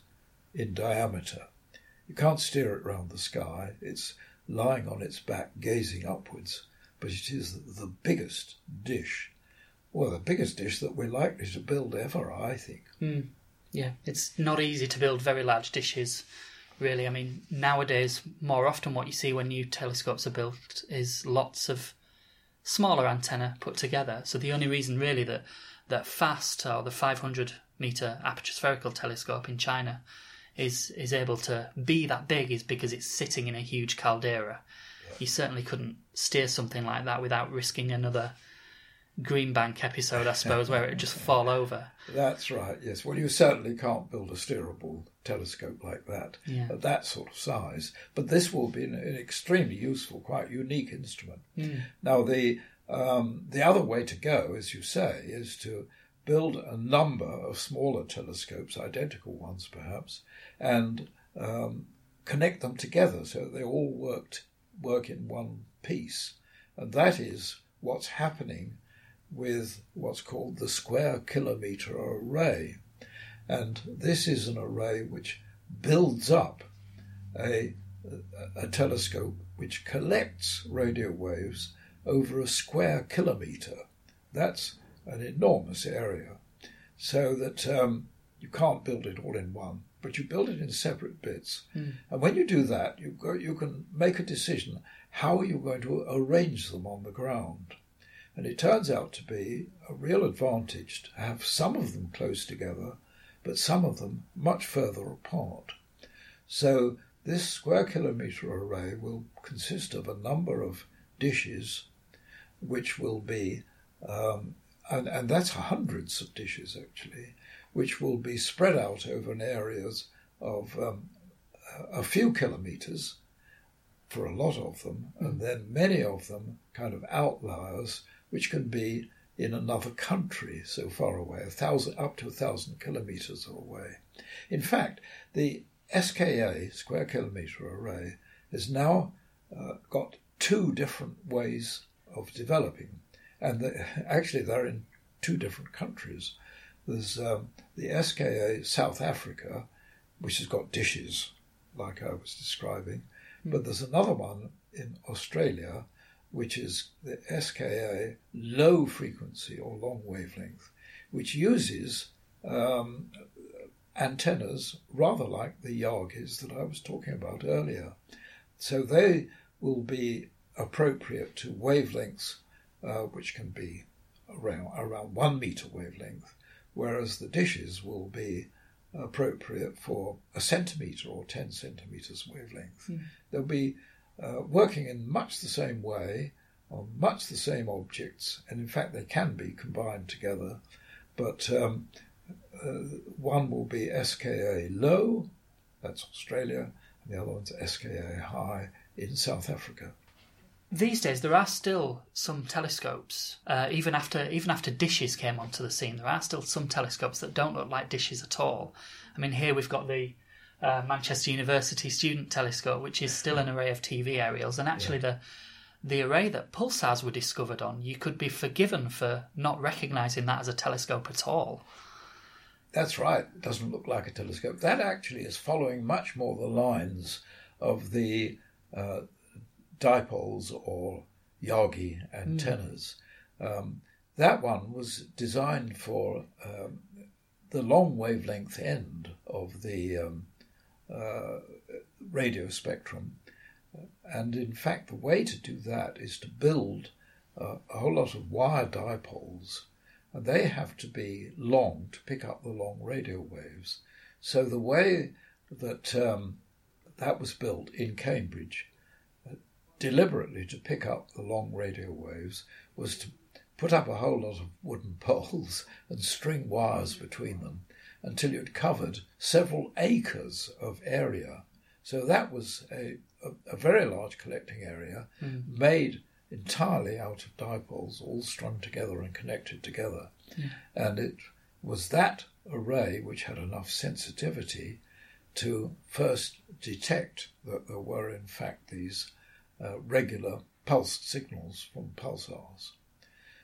Speaker 6: in diameter. You can't steer it round the sky. It's lying on its back, gazing upwards, but it is the biggest dish, well, the biggest dish that we're likely to build ever, I think. Hmm.
Speaker 5: Yeah, it's not easy to build very large dishes, really. I mean, nowadays, more often what you see when new telescopes are built is lots of smaller antenna put together. So the only reason, really, that that FAST or the 500 meter aperture spherical telescope in China is is able to be that big is because it's sitting in a huge caldera. You certainly couldn't steer something like that without risking another Green Bank episode, I suppose, where it would just fall over.
Speaker 6: That's right, yes. Well, you certainly can't build a steerable telescope like that
Speaker 5: Yeah.
Speaker 6: at that sort of size. But this will be an, an extremely useful, quite unique instrument. Hmm. Now, the um, the other way to go, as you say, is to build a number of smaller telescopes, identical ones perhaps, and um, connect them together so that they all worked work in one piece. And that is what's happening with what's called the square kilometre array. And this is an array which builds up a, a telescope which collects radio waves over a square kilometre. That's an enormous area. So that um, you can't build it all in one, but you build it in separate bits. And when you do that, you, go, you can make a decision how you're going to arrange them on the ground. And it turns out to be a real advantage to have some of them close together, but some of them much further apart. So this square kilometre array will consist of a number of dishes, which will be, um, and, and that's hundreds of dishes actually, which will be spread out over an areas of um, a few kilometres for a lot of them, and then many of them kind of outliers, which can be in another country so far away, a thousand up to a thousand kilometres away. In fact, the SKA square kilometre array has now uh, got two different ways of developing, and the, actually they're in two different countries. There's um, the SKA South Africa, which has got dishes like I was describing, but there's another one in Australia, which is the SKA low frequency or long wavelength, which uses um, antennas rather like the Yagis that I was talking about earlier. So they will be appropriate to wavelengths uh, which can be around, around one meter wavelength, whereas the dishes will be appropriate for a centimetre or 10 centimetres wavelength. They'll be uh, working in much the same way on much the same objects, and in fact, they can be combined together. But um, uh, one will be SKA low, that's Australia, and the other one's SKA high in South Africa.
Speaker 5: These days, there are still some telescopes, uh, even after even after dishes came onto the scene. There are still some telescopes that don't look like dishes at all. I mean, here we've got the uh, Manchester University Student Telescope, which is still an array of TV aerials, and actually the the array that pulsars were discovered on, you could be forgiven for not recognising that as a telescope at all.
Speaker 6: That's right. It doesn't look like a telescope. That actually is following much more the lines of the uh, dipoles or Yagi antennas. Um, that one was designed for um, the long wavelength end of the um, uh, radio spectrum. And in fact, the way to do that is to build uh, a whole lot of wire dipoles and they have to be long to pick up the long radio waves. So the way that um, that was built in Cambridge, uh, deliberately to pick up the long radio waves, was to put up a whole lot of wooden poles and string wires between them until you'd covered several acres of area. So that was a, a, a very large collecting area hmm. made entirely out of dipoles, all strung together and connected together. Hmm. And it was that array which had enough sensitivity to first detect that there were, in fact, these uh, regular pulsed signals from pulsars.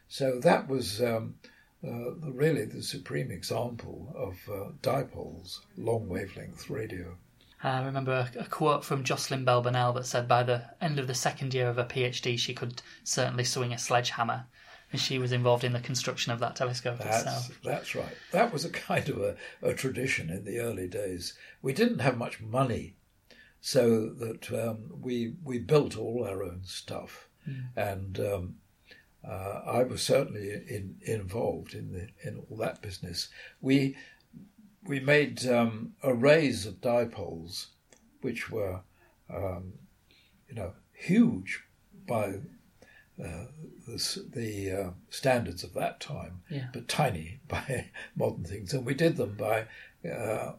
Speaker 6: So that was um, uh, the, really the supreme example of uh, dipoles, long wavelength radio.
Speaker 5: I remember a, a quote from Jocelyn Bell Burnell that said by the end of the second year of her PhD, she could certainly swing a sledgehammer. And she was involved in the construction of that telescope
Speaker 6: That's,
Speaker 5: itself.
Speaker 6: that's right. That was a kind of a, a tradition in the early days. We didn't have much money, so that um, we we built all our own stuff, and um, uh, I was certainly in, involved in the in all that business. We we made um, arrays of dipoles, which were um, you know huge by uh, the, the uh, standards of that time,
Speaker 5: Yeah.
Speaker 6: but tiny by modern things. And we did them by uh,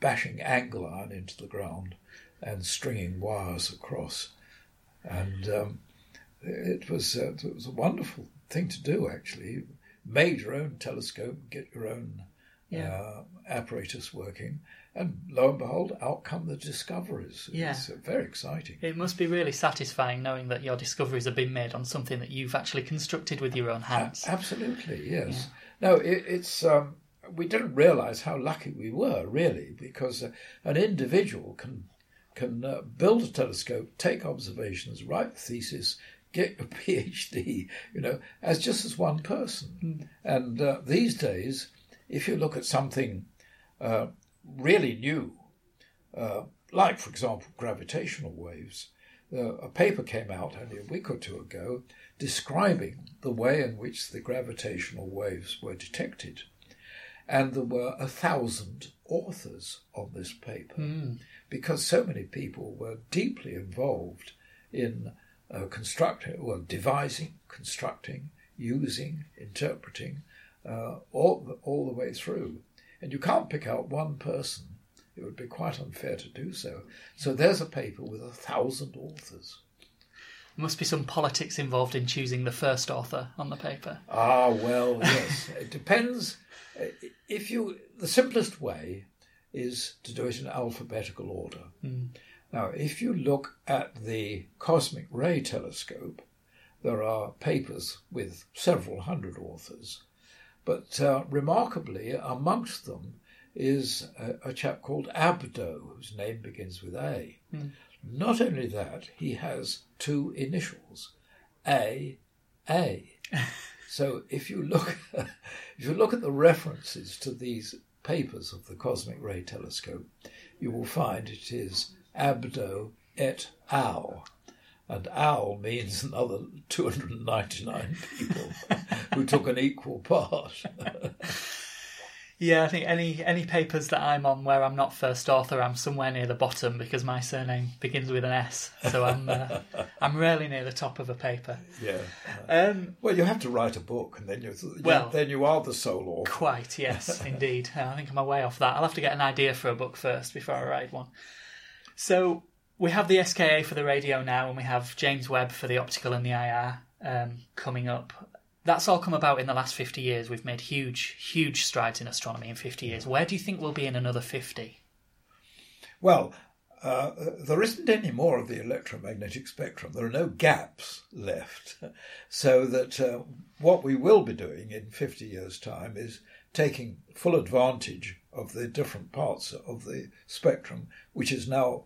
Speaker 6: bashing angle iron into the ground and stringing wires across. And um, it was uh, it was a wonderful thing to do. Actually, made your own telescope, get your own
Speaker 5: Yeah.
Speaker 6: uh, apparatus working, and lo and behold, out come the discoveries.
Speaker 5: Yeah.
Speaker 6: It's uh, very exciting.
Speaker 5: It must be really satisfying knowing that your discoveries have been made on something that you've actually constructed with your own hands.
Speaker 6: Absolutely, yes. No, it, it's um, we didn't realise how lucky we were, really, because uh, an individual can can uh, build a telescope, take observations, write a thesis, get a PhD, you know, as just as one person. And uh, these days, if you look at something uh, really new, uh, like, for example, gravitational waves, uh, a paper came out only a week or two ago describing the way in which the gravitational waves were detected. And there were a thousand authors on this paper because so many people were deeply involved in uh, constructing, well, devising, constructing, using, interpreting, uh, all, the, all the way through. And you can't pick out one person. It would be quite unfair to do so. So there's a paper with a thousand authors.
Speaker 5: There must be some politics involved in choosing the first author on the paper.
Speaker 6: Ah, well, yes. it depends. Uh, If you, the simplest way is to do it in alphabetical order. Now, if you look at the Cosmic Ray Telescope, there are papers with several hundred authors, but uh, remarkably, amongst them is a, a chap called Abdo, whose name begins with A. Not only that, he has two initials, A, A. so if you look, if you look at the references to these papers of the Cosmic Ray Telescope, you will find it is Abdo et al. And al means another 299 people who took an equal part.
Speaker 5: Yeah, I think any any papers that I'm on where I'm not first author, I'm somewhere near the bottom because my surname begins with an S. So I'm uh, I'm rarely near the top of a paper.
Speaker 6: yeah.
Speaker 5: Um,
Speaker 6: Well, you have to write a book, and then you
Speaker 5: Well-
Speaker 6: then you are the sole author.
Speaker 5: Quite, yes, indeed. I think I'm way off that. I'll have to get an idea for a book first before I write one. So we have the SKA for the radio now, and we have James Webb for the optical and the IR um, coming up. That's all come about in the last 50 years. We've made huge, huge strides in astronomy in 50 years. Where do you think we'll be in another 50?
Speaker 6: Well, uh, there isn't any more of the electromagnetic spectrum. There are no gaps left. So that uh, what we will be doing in 50 years' time is taking full advantage of the different parts of the spectrum, which is now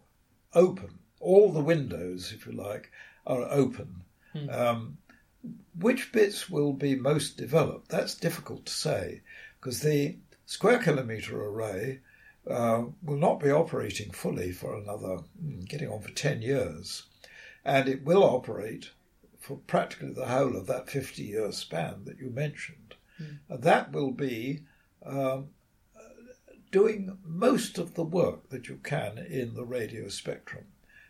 Speaker 6: open. All the windows, if you like, are open. Um, which bits will be most developed? That's difficult to say because the square kilometre array uh, will not be operating fully for another, mm, getting on for 10 years. And it will operate for practically the whole of that 50 year span that you mentioned. And that will be um, doing most of the work that you can in the radio spectrum.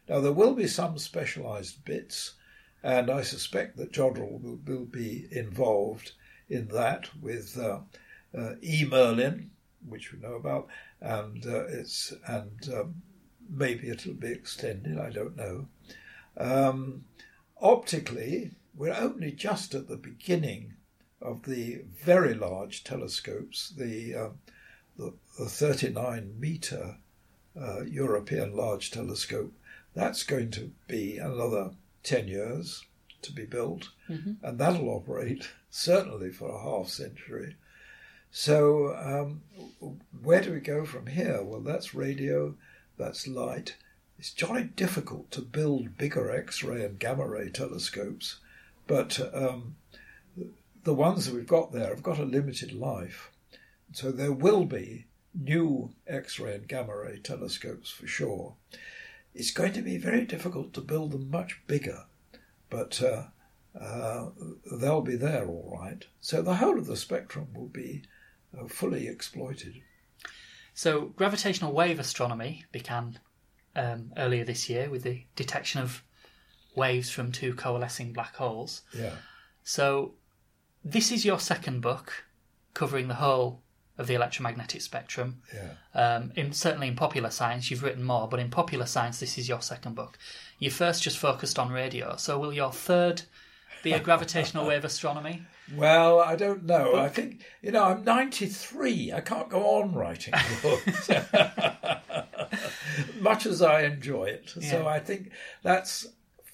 Speaker 6: Now, there will be some specialized bits, and I suspect that Jodrell will, will be involved in that with uh, uh, E. Merlin, which we know about, and uh, it's and um, maybe it'll be extended. I don't know. Um, optically, we're only just at the beginning of the very large telescopes, the uh, the, the 39 meter uh, European Large Telescope. That's going to be another 10 years to be built, and that'll operate certainly for a half century. So, um, where do we go from here? Well, that's radio, that's light. It's jolly difficult to build bigger X ray and gamma ray telescopes, but um, the ones that we've got there have got a limited life. So, there will be new X ray and gamma ray telescopes for sure. It's going to be very difficult to build them much bigger, but uh, uh, they'll be there all right. So the whole of the spectrum will be uh, fully exploited.
Speaker 5: So, gravitational wave astronomy began um, earlier this year with the detection of waves from two coalescing black holes.
Speaker 6: Yeah.
Speaker 5: So, this is your second book covering the whole of the electromagnetic spectrum.
Speaker 6: Yeah.
Speaker 5: Um, in certainly in popular science, you've written more, but in popular science, this is your second book. You first just focused on radio. So, will your third be a gravitational wave astronomy?
Speaker 6: Well, I don't know. I think you know I'm 93. I can't go on writing books, much as I enjoy it. So I think that's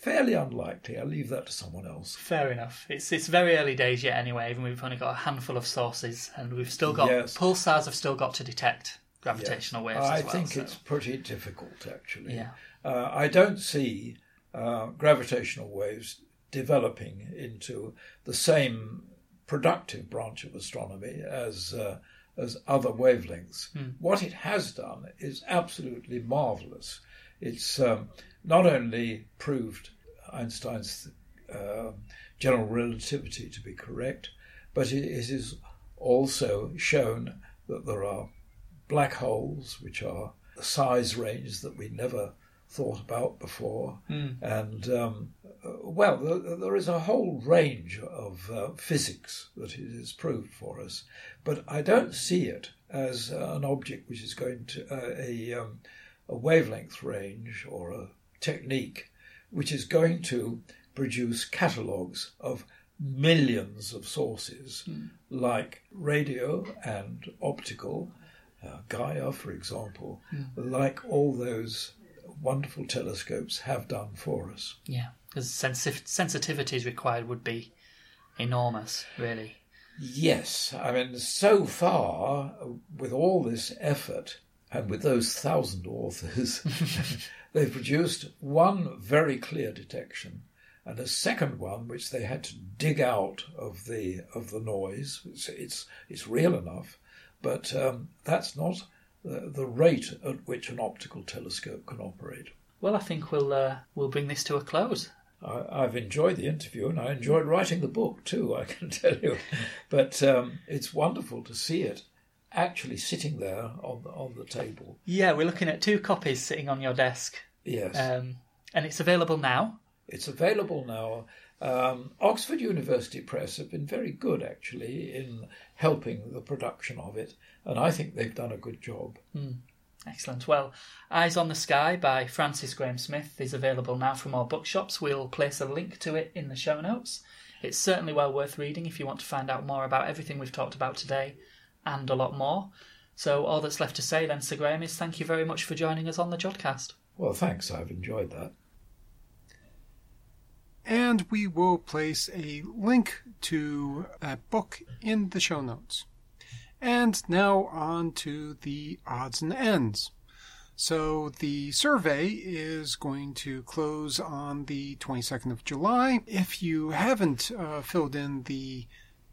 Speaker 6: fairly unlikely. I'll leave that to someone else.
Speaker 5: Fair enough. It's it's very early days yet, anyway. Even we've only got a handful of sources, and we've still got
Speaker 6: Yes.
Speaker 5: pulsars have still got to detect gravitational waves.
Speaker 6: I
Speaker 5: as well,
Speaker 6: think
Speaker 5: so-
Speaker 6: it's pretty difficult, actually.
Speaker 5: Yeah.
Speaker 6: Uh, I don't see uh, gravitational waves developing into the same productive branch of astronomy as uh, as other wavelengths. What it has done is absolutely marvelous. It's um, not only proved Einstein's uh, general relativity to be correct, but it, is also shown that there are black holes, which are a size range that we never thought about before. And, um, uh, well, there, there is a whole range of uh, physics that it has proved for us. But I don't see it as uh, an object which is going to, uh, a, um, a wavelength range or a technique which is going to produce catalogues of millions of sources hmm. like radio and optical, uh, Gaia, for example, hmm. like all those wonderful telescopes have done for us.
Speaker 5: yeah, because sensi- sensitivities required would be enormous, really.
Speaker 6: Yes, I mean, so far, uh, with all this effort and with those thousand authors, They've produced one very clear detection and a second one which they had to dig out of the of the noise. It's it's, it's real enough, but um, that's not the, the rate at which an optical telescope can operate.
Speaker 5: Well, I think we'll uh, we'll bring this to a close.
Speaker 6: I, I've enjoyed the interview and I enjoyed writing the book too. I can tell you, but um, it's wonderful to see it actually sitting there on the, on the table.
Speaker 5: Yeah, we're looking at two copies sitting on your desk,
Speaker 6: Yes,
Speaker 5: um, and it's available now.
Speaker 6: it's available now. Um, Oxford University Press have been very good actually in helping the production of it, and I think they've done a good job.
Speaker 5: Excellent. Well, Eyes on the Sky by Francis Graham Smith is available now from all bookshops. We'll place a link to it in the show notes. It's certainly well worth reading if you want to find out more about everything we've talked about today and a lot more. So, all that's left to say then, Sir Graham, is thank you very much for joining us on the Jodcast.
Speaker 6: Well, thanks. I've enjoyed that.
Speaker 1: And we will place a link to that book in the show notes. And now on to the odds and ends. So the survey is going to close on the 22nd of July. If you haven't uh, filled in the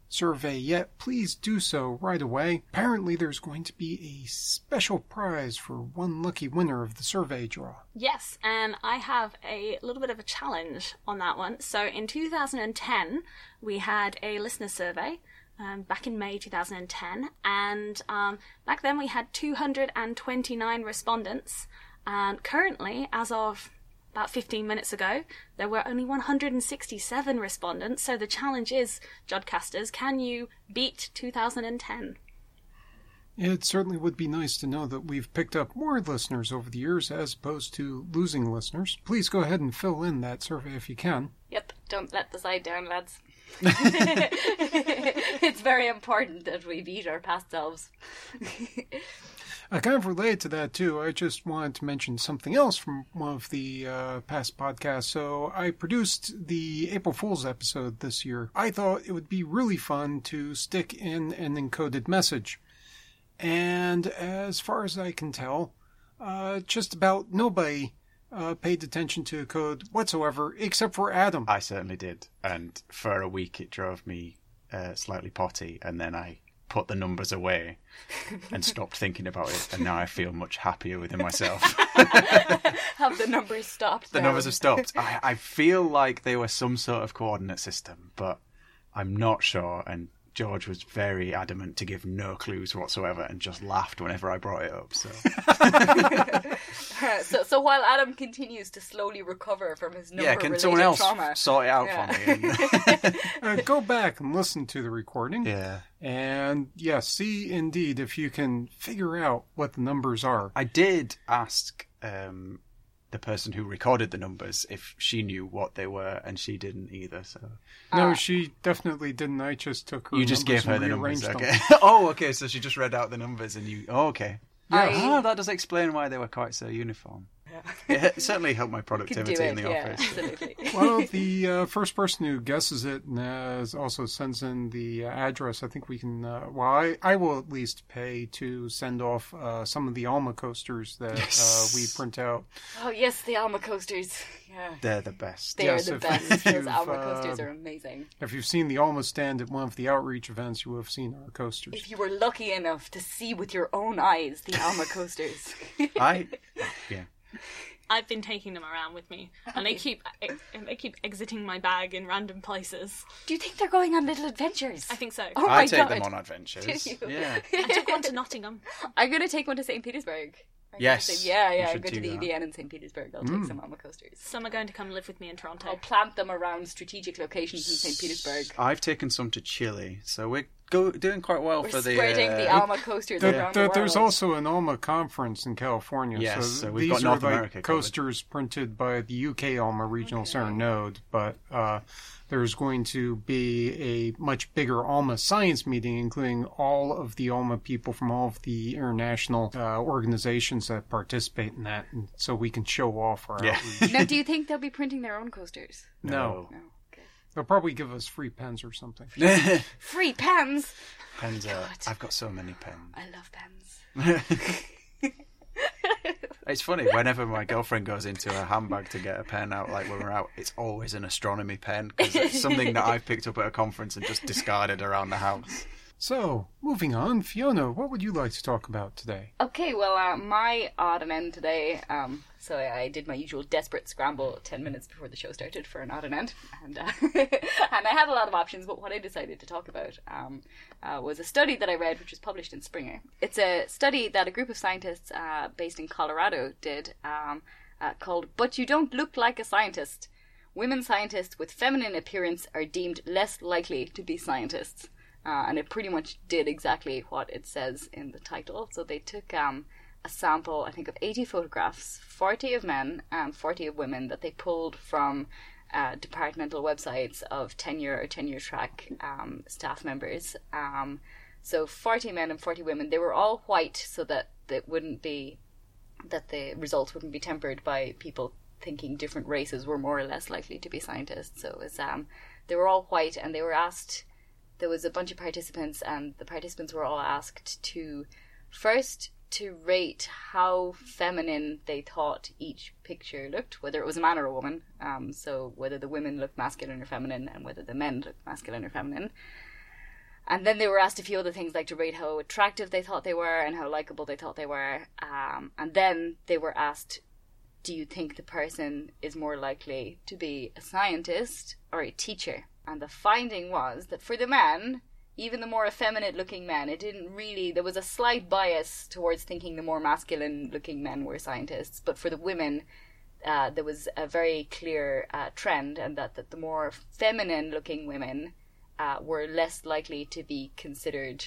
Speaker 1: survey yet, please do so right away. Apparently, there's going to be a special prize for one lucky winner of the survey draw.
Speaker 2: Yes, and I have a little bit of a challenge on that one. So in 2010, we had a listener survey um, back in May 2010, and um, back then we had 229 respondents. And currently, as of about 15 minutes ago, there were only 167 respondents. So the challenge is, Jodcasters, can you beat 2010?
Speaker 1: It certainly would be nice to know that we've picked up more listeners over the years as opposed to losing listeners. Please go ahead and fill in that survey if you can.
Speaker 4: Yep, don't let the side down, lads. it's very important that we beat our past selves.
Speaker 1: I kind of related to that too. I just wanted to mention something else from one of the uh, past podcasts. So I produced the April Fool's episode this year. I thought it would be really fun to stick in an encoded message. And as far as I can tell, uh, just about nobody uh, paid attention to code whatsoever, except for Adam.
Speaker 3: I certainly did, and for a week it drove me uh, slightly potty, and then I put the numbers away and stopped thinking about it, and now I feel much happier within myself.
Speaker 4: Have the numbers stopped?
Speaker 3: the
Speaker 4: now?
Speaker 3: numbers have stopped. I, I feel like they were some sort of coordinate system, but I'm not sure. And George was very adamant to give no clues whatsoever, and just laughed whenever I brought it up. So
Speaker 4: so, so while Adam continues to slowly recover from his number
Speaker 3: yeah, can someone else
Speaker 4: trauma,
Speaker 3: sort it out
Speaker 4: Yeah.
Speaker 3: for me? And-
Speaker 1: Uh, go back and listen to the recording.
Speaker 3: yeah.
Speaker 1: And yes, see indeed if you can figure out what the numbers are.
Speaker 3: I did ask um, the person who recorded the numbers if she knew what they were, and she didn't either. So
Speaker 1: No, she definitely didn't. I just took her
Speaker 3: you just gave her the numbers, okay? oh, okay. So she just read out the numbers, and you. Oh, okay.
Speaker 4: I-
Speaker 3: Ah, that does explain why they were quite so uniform. It certainly helped my productivity
Speaker 4: it.
Speaker 3: in the
Speaker 4: yeah,
Speaker 3: office.
Speaker 4: absolutely.
Speaker 1: Well, the uh, first person who guesses it and uh, also sends in the uh, address, I think we can. Uh, well, I, I will at least pay to send off uh, some of the Alma coasters that
Speaker 3: Yes.
Speaker 1: uh, we print out.
Speaker 4: oh yes, the Alma coasters. Yeah,
Speaker 3: They're the best.
Speaker 4: they
Speaker 1: Yes,
Speaker 4: are the
Speaker 1: if-
Speaker 4: best.
Speaker 1: if
Speaker 4: Those Alma
Speaker 1: uh,
Speaker 4: coasters are amazing.
Speaker 1: If you've seen the Alma stand at one of the outreach events, you will have seen our coasters.
Speaker 4: If you were lucky enough to see with your own eyes the Alma coasters,
Speaker 3: I. Yeah.
Speaker 2: I've been taking them around with me, and they keep and they keep exiting my bag in random places.
Speaker 4: do you think they're going on little adventures?
Speaker 2: I think so.
Speaker 4: Oh
Speaker 3: I
Speaker 4: my
Speaker 3: take
Speaker 4: god!
Speaker 3: them on adventures.
Speaker 4: Do you?
Speaker 3: Yeah.
Speaker 2: I took one to Nottingham.
Speaker 4: I'm gonna take one to St. Petersburg. I'm
Speaker 3: Yes,
Speaker 4: gonna say- yeah, yeah. I'm
Speaker 3: should
Speaker 4: going to
Speaker 3: do
Speaker 4: the
Speaker 3: that.
Speaker 4: EVN in St. Petersburg. I'll take mm. some Alma coasters.
Speaker 2: Some are going to come live with me in Toronto.
Speaker 4: I'll plant them around strategic locations in St. Petersburg.
Speaker 3: I've taken some to Chile, so we're go, doing quite well
Speaker 4: We're
Speaker 3: for the.
Speaker 4: spreading the
Speaker 3: uh,
Speaker 4: Alma coasters
Speaker 1: There-
Speaker 4: around
Speaker 1: there-
Speaker 4: the
Speaker 1: there's also an Alma conference in California.
Speaker 3: Yes,
Speaker 1: so,
Speaker 3: so we've
Speaker 1: these
Speaker 3: got
Speaker 1: are
Speaker 3: North
Speaker 1: like
Speaker 3: America covered.
Speaker 1: coasters printed by the UK Alma Regional Center Node, but uh, there's going to be a much bigger Alma science meeting, including all of the Alma people from all of the international uh, organizations that participate in that, and so we can show off our
Speaker 3: Yeah.
Speaker 4: now, do you think they'll be printing their own coasters?
Speaker 1: No,
Speaker 4: No. Okay.
Speaker 1: They'll probably give us free pens or something.
Speaker 4: Free pens.
Speaker 3: pens are, I've got so many pens.
Speaker 4: I love pens.
Speaker 3: It's funny, whenever my girlfriend goes into her handbag to get a pen out, like when we're out, it's always an astronomy pen because it's something that I've picked up at a conference and just discarded around the house.
Speaker 1: So, moving on, Fiona, what would you like to talk about today?
Speaker 4: Okay, well, uh, my odd and end today. Um, so I, did my usual desperate scramble ten minutes before the show started for an odd and end, and uh, and I had a lot of options. But what I decided to talk about um, uh, was a study that I read, which was published in Springer. It's a study that a group of scientists uh, based in Colorado did, um, uh, called "But You Don't Look Like a Scientist." Women scientists with feminine appearance are deemed less likely to be scientists. Uh, and it pretty much did exactly what it says in the title. So they took um, a sample, I think, of 80 photographs, 40 of men and 40 of women that they pulled from uh, departmental websites of tenure or tenure track um, staff members. Um, so 40 men and 40 women. They were all white, so that it wouldn't be that the results wouldn't be tempered by people thinking different races were more or less likely to be scientists. So it was um, they were all white, and they were asked there was a bunch of participants, and the participants were all asked to first to rate how feminine they thought each picture looked, whether it was a man or a woman. Um, so whether the women looked masculine or feminine, and whether the men looked masculine or feminine. And then they were asked a few other things, like to rate how attractive they thought they were and how likable they thought they were. Um, and then they were asked, "Do you think the person is more likely to be a scientist or a teacher?" And the finding was that for the men, even the more effeminate looking men, it didn't really, there was a slight bias towards thinking the more masculine looking men were scientists. But for the women, uh, there was a very clear uh, trend, and that, that the more feminine looking women uh, were less likely to be considered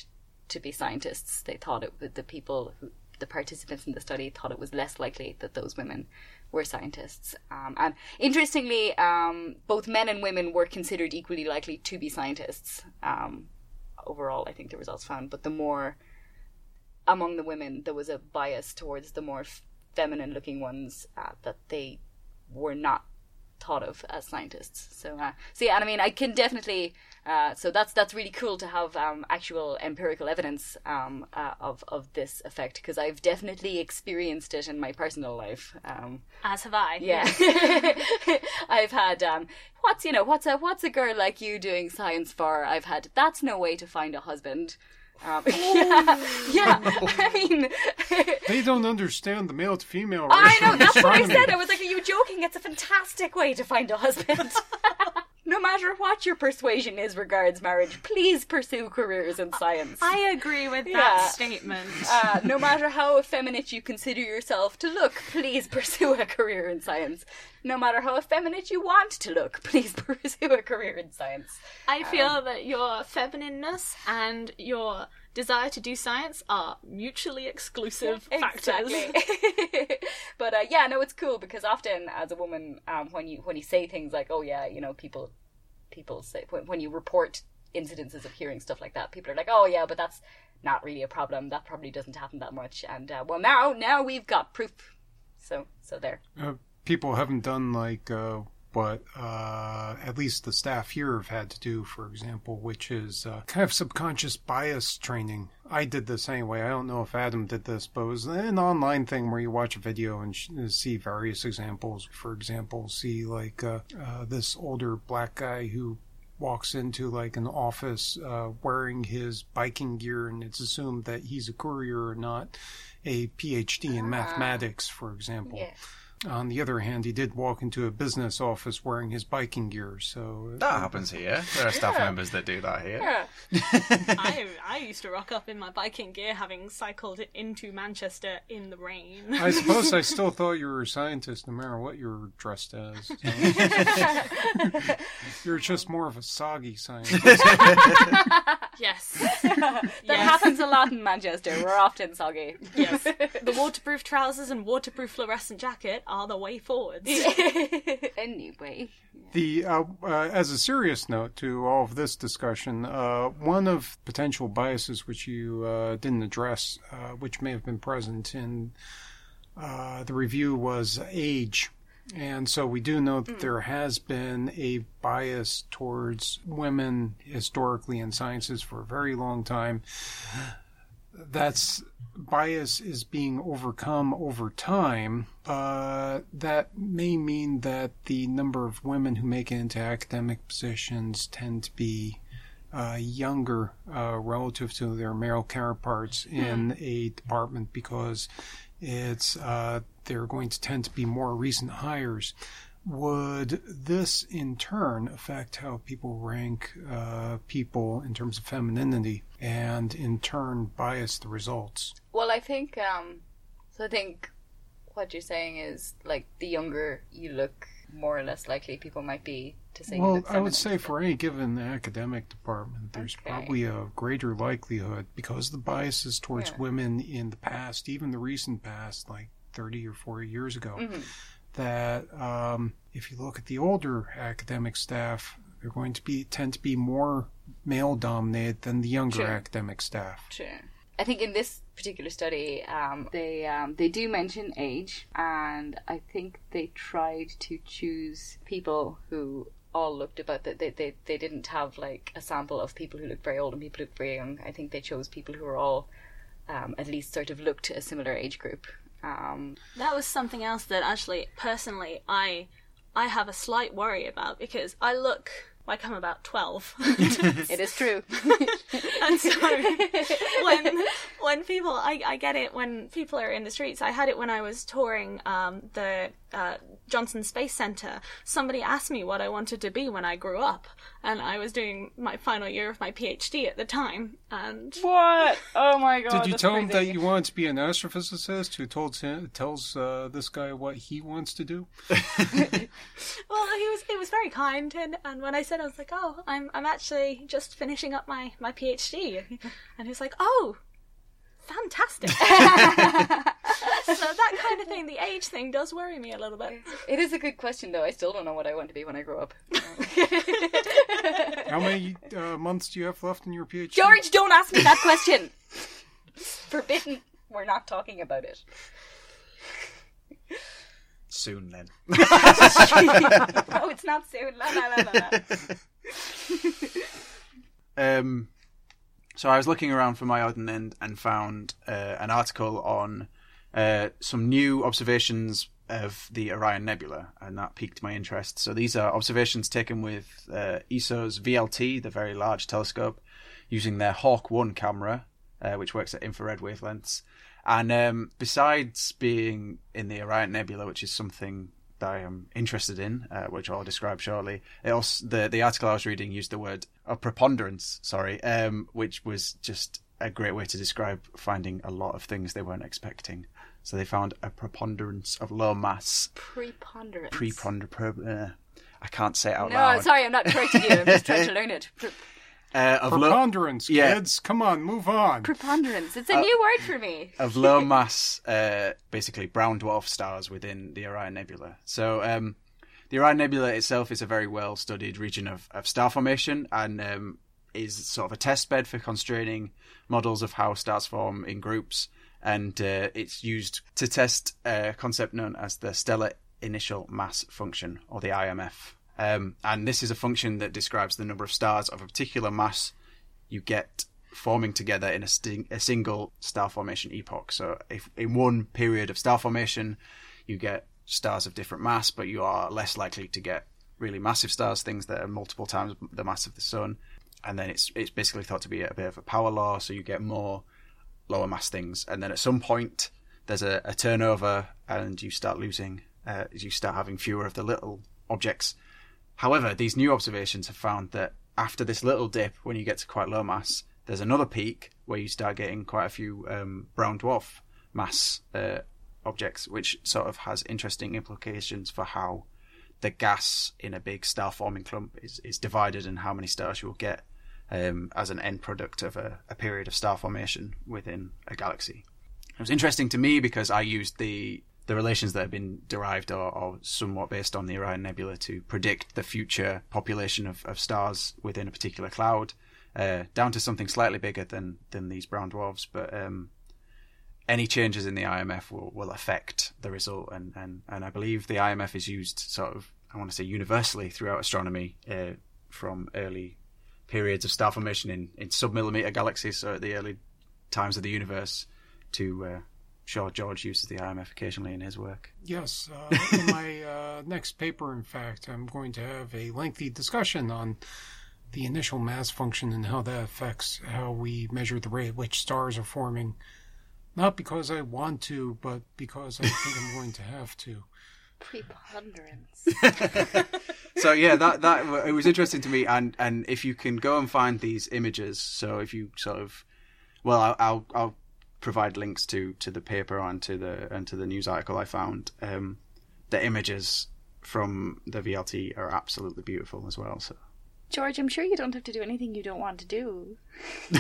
Speaker 4: to be scientists. They thought it, the people who, the participants in the study thought it was less likely that those women were scientists. Um, and interestingly, um, both men and women were considered equally likely to be scientists. Um, overall, I think the results found, but the more among the women, there was a bias towards the more feminine looking ones uh, that they were not thought of as scientists. So, uh, so yeah, and I mean, I can definitely. Uh, so that's that's really cool to have um, actual empirical evidence um, uh, of of this effect because I've definitely experienced it in my personal life. Um,
Speaker 2: As have I.
Speaker 4: yeah, I've had um, what's you know what's a what's a girl like you doing science for? I've had that's no way to find a husband. Um, yeah, yeah. I mean,
Speaker 1: They don't understand the male to female ratio
Speaker 4: I know that's what I said. I was like, "Are you joking? It's a fantastic way to find a husband." No matter what your persuasion is regards marriage, please pursue careers in science.
Speaker 2: I agree with
Speaker 4: Yeah.
Speaker 2: that statement.
Speaker 4: Uh, no matter how effeminate you consider yourself to look, please pursue a career in science. No matter how effeminate you want to look, please pursue a career in science.
Speaker 2: I feel that your feminineness and your desire to do science are mutually exclusive factors.
Speaker 4: Exactly. but uh, yeah, no, it's cool because often as a woman, um, when you when you say things like, "Oh yeah," you know, people people say when, when you report incidences of hearing stuff like that, people are like, "Oh yeah," but that's not really a problem. That probably doesn't happen that much. And uh, well, now now we've got proof. So so there.
Speaker 1: Uh, people haven't done like uh, what uh, at least the staff here have had to do, for example, which is uh, kind of subconscious bias training. I did this anyway. I don't know if Adam did this, but it was an online thing where you watch a video and sh- see various examples. For example, see like uh, uh, this older black guy who walks into like an office uh, wearing his biking gear, and it's assumed that he's a courier or not a PhD in mathematics, for example.
Speaker 4: Yeah.
Speaker 1: On the other hand, he did walk into a business office wearing his biking gear, so
Speaker 3: That happens here. There are staff members that do that here.
Speaker 4: Yeah.
Speaker 2: I I used to rock up in my biking gear, having cycled into Manchester in the rain.
Speaker 1: I suppose I still thought you were a scientist, no matter what you were dressed as. so. You're just more of a soggy scientist.
Speaker 2: Yes,
Speaker 4: That
Speaker 2: yes,
Speaker 4: happens a lot in Manchester. We're often soggy.
Speaker 2: yes. The waterproof trousers and waterproof fluorescent jacket are the way forwards.
Speaker 4: anyway.
Speaker 1: The uh, uh, as a serious note to all of this discussion, uh, one of potential biases which you uh, didn't address, uh, which may have been present in uh, the review, was age. And so we do know that there has been a bias towards women historically in sciences for a very long time. that's bias is being overcome over time, but that may mean that the number of women who make it into academic positions tend to be uh, younger uh, relative to their male counterparts in a department because it's uh, they're going to tend to be more recent hires. Would this in turn affect how people rank uh, people in terms of femininity and in turn bias the results?
Speaker 4: Well, I think um, so. I think what you're saying is like the younger you look, more or less likely people might be to say.
Speaker 1: Well, I would say for any given academic department, there's
Speaker 4: Okay.
Speaker 1: probably a greater likelihood because the biases towards
Speaker 4: Yeah.
Speaker 1: women in the past, even the recent past, like 30 or 40 years ago,
Speaker 4: Mhm.
Speaker 1: that um, if you look at the older academic staff, they're going to be tend to be more male dominated than the younger
Speaker 4: Sure.
Speaker 1: academic staff.
Speaker 4: Sure. I think in this particular study, um, they um, they do mention age, and I think they tried to choose people who all looked about that. They, they they didn't have like a sample of people who looked very old and people who looked very young. I think they chose people who were all um, at least sort of looked a similar age group. Um,
Speaker 2: That was something else that actually, personally, I I have a slight worry about because I look like I'm about twelve.
Speaker 4: it is true.
Speaker 2: and so when when people I, I get it when people are in the streets i had it when i was touring um, the uh, johnson space center somebody asked me what i wanted to be when i grew up and i was doing my final year of my phd at the time and
Speaker 4: what? Oh my god!
Speaker 1: Did you
Speaker 4: that's
Speaker 1: tell him that you wanted to be an astrophysicist who told him, tells uh, this guy what he wants to do?
Speaker 2: well he was he was very kind and, and when i said i was like oh i'm i'm actually just finishing up my my phd and he was like oh fantastic so that kind of thing the age thing does worry me a little bit
Speaker 4: It is a good question, though. I still don't know what I want to be when I grow up.
Speaker 1: How many uh, months do you have left in your PhD?
Speaker 4: George, don't ask me that question. Forbidden. We're not talking about it.
Speaker 3: Soon then.
Speaker 4: Oh, it's not soon. La, la, la, la, la.
Speaker 3: Um, so I was looking around for my odd end and found uh, an article on uh, some new observations of the Orion Nebula, and that piqued my interest. So these are observations taken with uh, ESO's VLT, the Very Large Telescope, using their Hawk One camera, uh, which works at infrared wavelengths. And um, besides being in the Orion Nebula, which is something that I am interested in, uh, which I'll describe shortly, it also, the the article I was reading used the word a preponderance, sorry, um, which was just a great way to describe finding a lot of things they weren't expecting. So they found a preponderance of low mass
Speaker 4: Preponderance.
Speaker 3: preponder. Uh, I can't say it out
Speaker 4: No,
Speaker 3: loud.
Speaker 4: sorry, I'm not correcting you. I'm just trying to learn it. Pre-
Speaker 3: Uh, of low
Speaker 1: Preponderance,
Speaker 3: Yeah.
Speaker 1: kids. Come on, move on.
Speaker 4: preponderance. It's a new word for me.
Speaker 3: of low mass, uh, basically brown dwarf stars within the Orion Nebula. So um, the Orion Nebula itself is a very well studied region of, of star formation and um, is sort of a test bed for constraining models of how stars form in groups. And uh, it's used to test a concept known as the stellar initial mass function, or the IMF. Um, and this is a function that describes the number of stars of a particular mass you get forming together in a, sting, a single star formation epoch. So, if in one period of star formation, you get stars of different mass, but you are less likely to get really massive stars, things that are multiple times the mass of the sun. And then it's it's basically thought to be a bit of a power law, so you get more lower mass things. And then at some point, there's a, a turnover, and you start losing. Uh, you start having fewer of the little objects. However, these new observations have found that after this little dip, when you get to quite low mass, there's another peak where you start getting quite a few um, brown dwarf mass uh, objects, which sort of has interesting implications for how the gas in a big star forming clump is, is divided and how many stars you'll get um, as an end product of a, a period of star formation within a galaxy. It was interesting to me because I used the the relations that have been derived are, or somewhat based on the Orion Nebula to predict the future population of, of stars within a particular cloud, uh, down to something slightly bigger than than these brown dwarfs. But um, any changes in the IMF will, will affect the result, and, and, and I believe the IMF is used sort of I want to say universally throughout astronomy uh, from early periods of star formation in, in submillimeter galaxies, so at the early times of the universe to uh, sure George uses the IMF occasionally in his work.
Speaker 1: Yes, uh, in my uh, next paper, in fact, I'm going to have a lengthy discussion on the initial mass function and how that affects how we measure the rate at which stars are forming. Not because I want to, but because I think I'm going to have to.
Speaker 4: Preponderance.
Speaker 3: so yeah, that that it was interesting to me, and and if you can go and find these images, so if you sort of, well, I'll I'll, I'll provide links to to the paper and to the and to the news article I found. Um, the images from the VLT are absolutely beautiful as well. So
Speaker 4: George, I'm sure you don't have to do anything you don't want to do.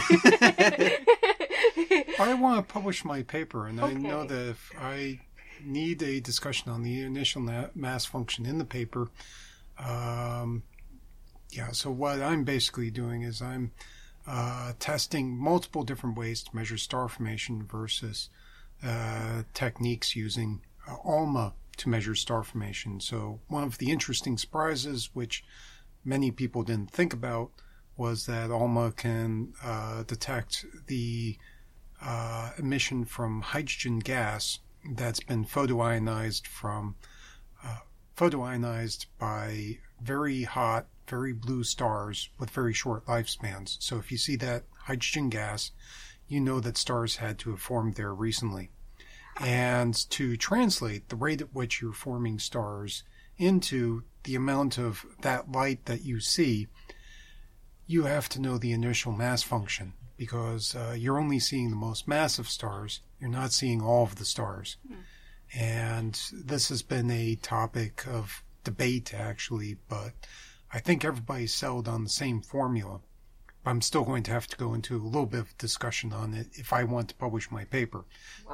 Speaker 1: I want to publish my paper, and I know that if I need a discussion on the initial mass function in the paper, um, yeah. So what I'm basically doing is I'm uh, testing multiple different ways to measure star formation versus uh, techniques using uh, ALMA to measure star formation. So one of the interesting surprises, which many people didn't think about, was that ALMA can uh, detect the uh, emission from hydrogen gas that's been photoionized from photoionized by very hot, very blue stars with very short lifespans. So if you see that hydrogen gas, you know that stars had to have formed there recently. And to translate the rate at which you're forming stars into the amount of that light that you see, you have to know the initial mass function because uh, you're only seeing the most massive stars. You're not seeing all of the stars. And this has been a topic of debate, actually, but I think everybody's settled on the same formula. But I'm still going to have to go into a little bit of discussion on it if I want to publish my paper.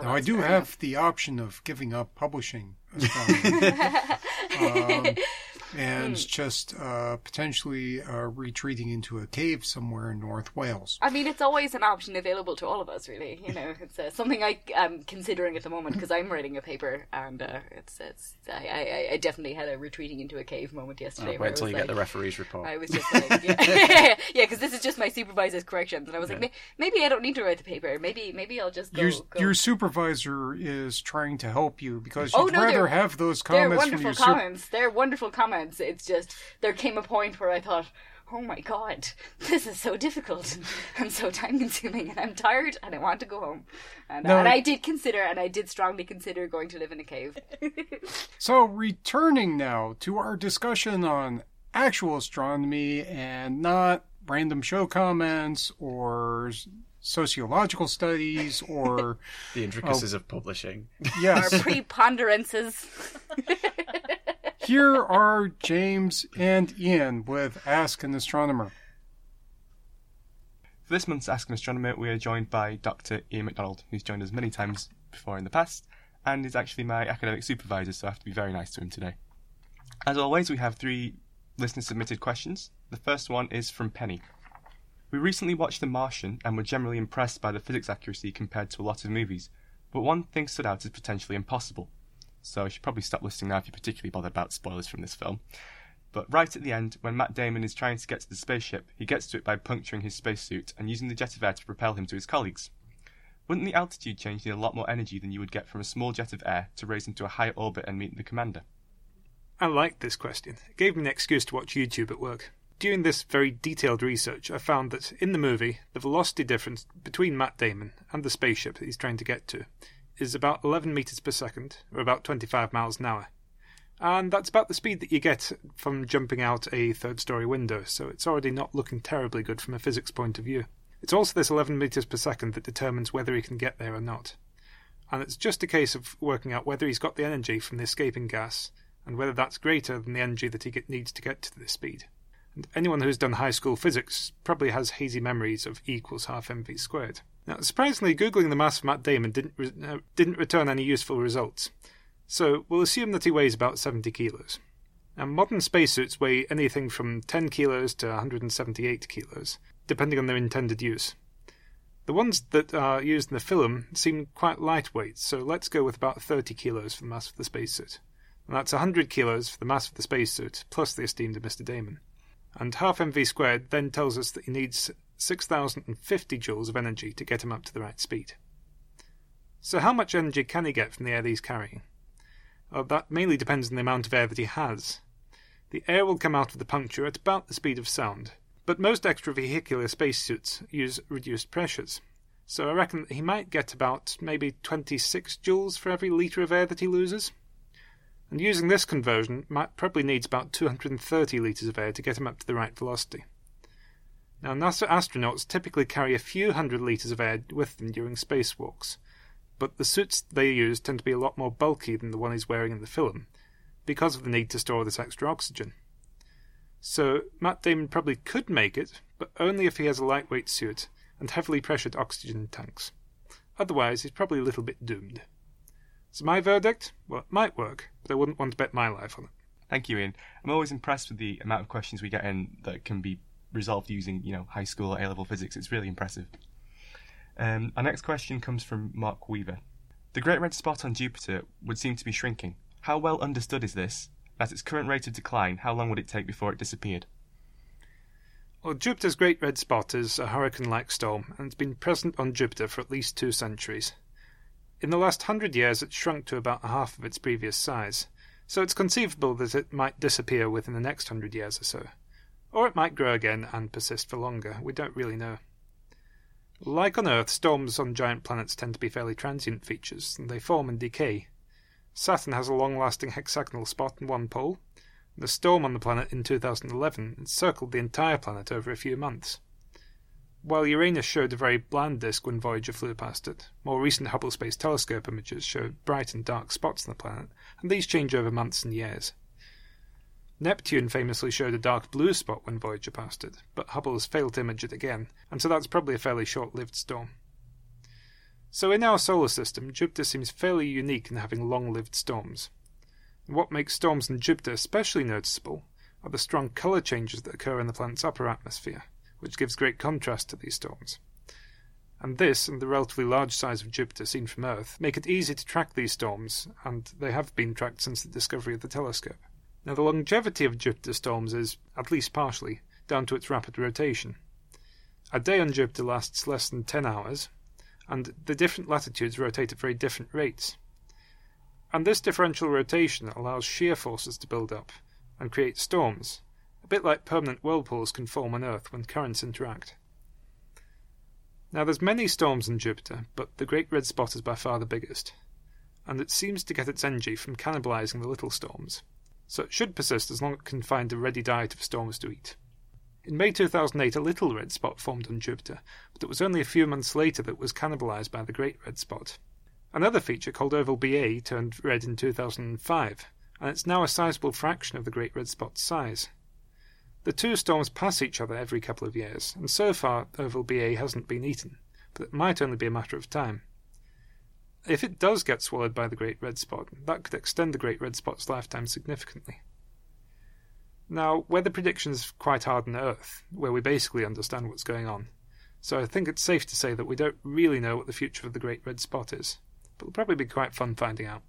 Speaker 1: now, I do have the option of giving up publishing astronomy. um, and just uh, potentially uh, retreating into a cave somewhere in North Wales.
Speaker 4: I mean, it's always an option available to all of us, really. You know, it's uh, something I am considering at the moment because I'm writing a paper, and uh, it's it's I, I, I definitely had a retreating into a cave moment yesterday. where I
Speaker 3: wait until
Speaker 4: was
Speaker 3: you
Speaker 4: like,
Speaker 3: get the referee's report.
Speaker 4: I was just like, yeah, yeah, because this is just my supervisor's corrections, and I was like, "May- maybe I don't need to write the paper. Maybe maybe I'll just go.
Speaker 1: Your,
Speaker 4: go.
Speaker 1: your supervisor is trying to help you because you'd
Speaker 4: Oh, no,
Speaker 1: rather have those
Speaker 4: They're
Speaker 1: comments from
Speaker 4: wonderful
Speaker 1: your super-
Speaker 4: comments. They're wonderful comments. It's just there came a point where I thought, "Oh my god, this is so difficult and so time consuming, and I'm tired and I want to go home." And,
Speaker 1: No,
Speaker 4: and
Speaker 1: I-
Speaker 4: I did consider, and I did strongly consider going to live in a cave.
Speaker 1: So, returning now to our discussion on actual astronomy and not random show comments or sociological studies or
Speaker 3: the intricacies of publishing.
Speaker 4: Our
Speaker 1: yes
Speaker 4: preponderances.
Speaker 1: Here are james and iain with ask an astronomer
Speaker 7: For this month's Ask an Astronomer, we are joined by Dr. Iain McDonald, who's joined us many times before in the past, and is actually my academic supervisor, so I have to be very nice to him today. As always, we have three listener submitted questions. The first one is from Penny. We recently watched The Martian and were generally impressed by the physics accuracy compared to a lot of movies, but one thing stood out as potentially impossible. So I should probably stop listening now if you're particularly bothered about spoilers from this film. But right at the end, when Matt Damon is trying to get to the spaceship, he gets to it by puncturing his spacesuit and using the jet of air to propel him to his colleagues. Wouldn't the altitude change need a lot more energy than you would get from a small jet of air to raise into a higher orbit and meet the commander?
Speaker 8: I liked this question. It gave me an excuse to watch YouTube at work. During this very detailed research, I found that in the movie, the velocity difference between Matt Damon and the spaceship that he's trying to get to is about 11 meters per second, or about 25 miles an hour. And that's about the speed that you get from jumping out a third story window, so it's already not looking terribly good from a physics point of view. It's also this 11 meters per second that determines whether he can get there or not. And it's just a case of working out whether he's got the energy from the escaping gas and whether that's greater than the energy that he get, needs to get to this speed. And anyone who's done high school physics probably has hazy memories of E equals half mv squared. Now, surprisingly, googling the mass of Matt Damon didn't re- uh, didn't return any useful results. So we'll assume that he weighs about 70 kilos. Now, modern spacesuits weigh anything from 10 kilos to 178 kilos, depending on their intended use. The ones that are used in the film seem quite lightweight, so let's go with about 30 kilos for the mass of the spacesuit. And that's 100 kilos for the mass of the spacesuit, plus the esteemed Mr. Damon. And half mv squared then tells us that he needs 6,050 joules of energy to get him up to the right speed. So, how much energy can he get from the air that he's carrying? Well, that mainly depends on the amount of air that he has. The air will come out of the puncture at about the speed of sound, but most extravehicular spacesuits use reduced pressures. So I reckon that he might get about maybe 26 joules for every litre of air that he loses. And using this conversion, Matt probably needs about 230 litres of air to get him up to the right velocity. Now, NASA astronauts typically carry a few hundred litres of air with them during spacewalks, but the suits they use tend to be a lot more bulky than the one he's wearing in the film, because of the need to store this extra oxygen. So, Matt Damon probably could make it, but only if he has a lightweight suit and heavily pressured oxygen tanks. Otherwise, he's probably a little bit doomed. So, my verdict? Well, it might work, but I wouldn't want to bet my life on it.
Speaker 7: Thank you, Iain. I'm always impressed with the amount of questions we get in that can be resolved using, you know, high school A level physics. It's really impressive. Um, our next question comes from Mark Weaver. The Great Red Spot on Jupiter would seem to be shrinking. How well understood is this? At its current rate of decline, how long would it take before it disappeared?
Speaker 8: Well, Jupiter's Great Red Spot is a hurricane like storm, and it's been present on Jupiter for at least two centuries. In the last hundred years, it's shrunk to about half of its previous size, so it's conceivable that it might disappear within the next hundred years or so. Or it might grow again and persist for longer. We don't really know. Like on Earth, storms on giant planets tend to be fairly transient features, and they form and decay. Saturn has a long lasting hexagonal spot in one pole. The storm on the planet in 2011 encircled the entire planet over a few months. While Uranus showed a very bland disk when Voyager flew past it, more recent Hubble Space Telescope images show bright and dark spots on the planet, and these change over months and years. Neptune famously showed a dark blue spot when Voyager passed it, but Hubble has failed to image it again, and so that's probably a fairly short lived storm. So in our solar system, Jupiter seems fairly unique in having long lived storms. What makes storms in Jupiter especially noticeable are the strong colour changes that occur in the planet's upper atmosphere, which gives great contrast to these storms. And this, and the relatively large size of Jupiter seen from Earth, make it easy to track these storms, and they have been tracked since the discovery of the telescope. Now, the longevity of Jupiter storms is, at least partially, down to its rapid rotation. A day on Jupiter lasts less than 10 hours, and the different latitudes rotate at very different rates. And this differential rotation allows shear forces to build up and create storms, a bit like permanent whirlpools can form on Earth when currents interact. Now, there's many storms on Jupiter, but the Great Red Spot is by far the biggest, and it seems to get its energy from cannibalizing the little storms so it should persist as long as it can find a ready diet of storms to eat. In May 2008, a little red spot formed on Jupiter, but it was only a few months later that it was cannibalized by the Great Red Spot. Another feature called Oval BA turned red in 2005, and it's now a sizable fraction of the Great Red Spot's size. The two storms pass each other every couple of years, and so far Oval BA hasn't been eaten, but it might only be a matter of time. If it does get swallowed by the Great Red Spot, that could extend the Great Red Spot's lifetime significantly. Now, weather prediction is quite hard on Earth, where we basically understand what's going on, so I think it's safe to say that we don't really know what the future of the Great Red Spot is, but it'll probably be quite fun finding out.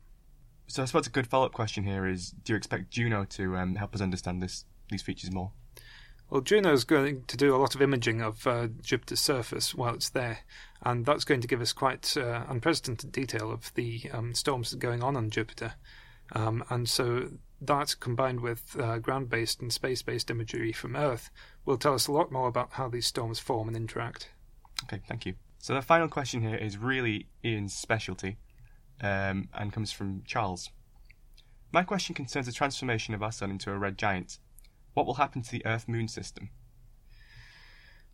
Speaker 7: So I suppose a good follow-up question here is: Do you expect Juno to um, help us understand this these features more?
Speaker 8: Well, Juno is going to do a lot of imaging of uh, Jupiter's surface while it's there, and that's going to give us quite uh, unprecedented detail of the um, storms going on on Jupiter. Um, and so that, combined with uh, ground based and space based imagery from Earth, will tell us a lot more about how these storms form and interact.
Speaker 7: Okay, thank you. So the final question here is really Iain's specialty um, and comes from Charles. My question concerns the transformation of our sun into a red giant. What will happen to the Earth Moon system?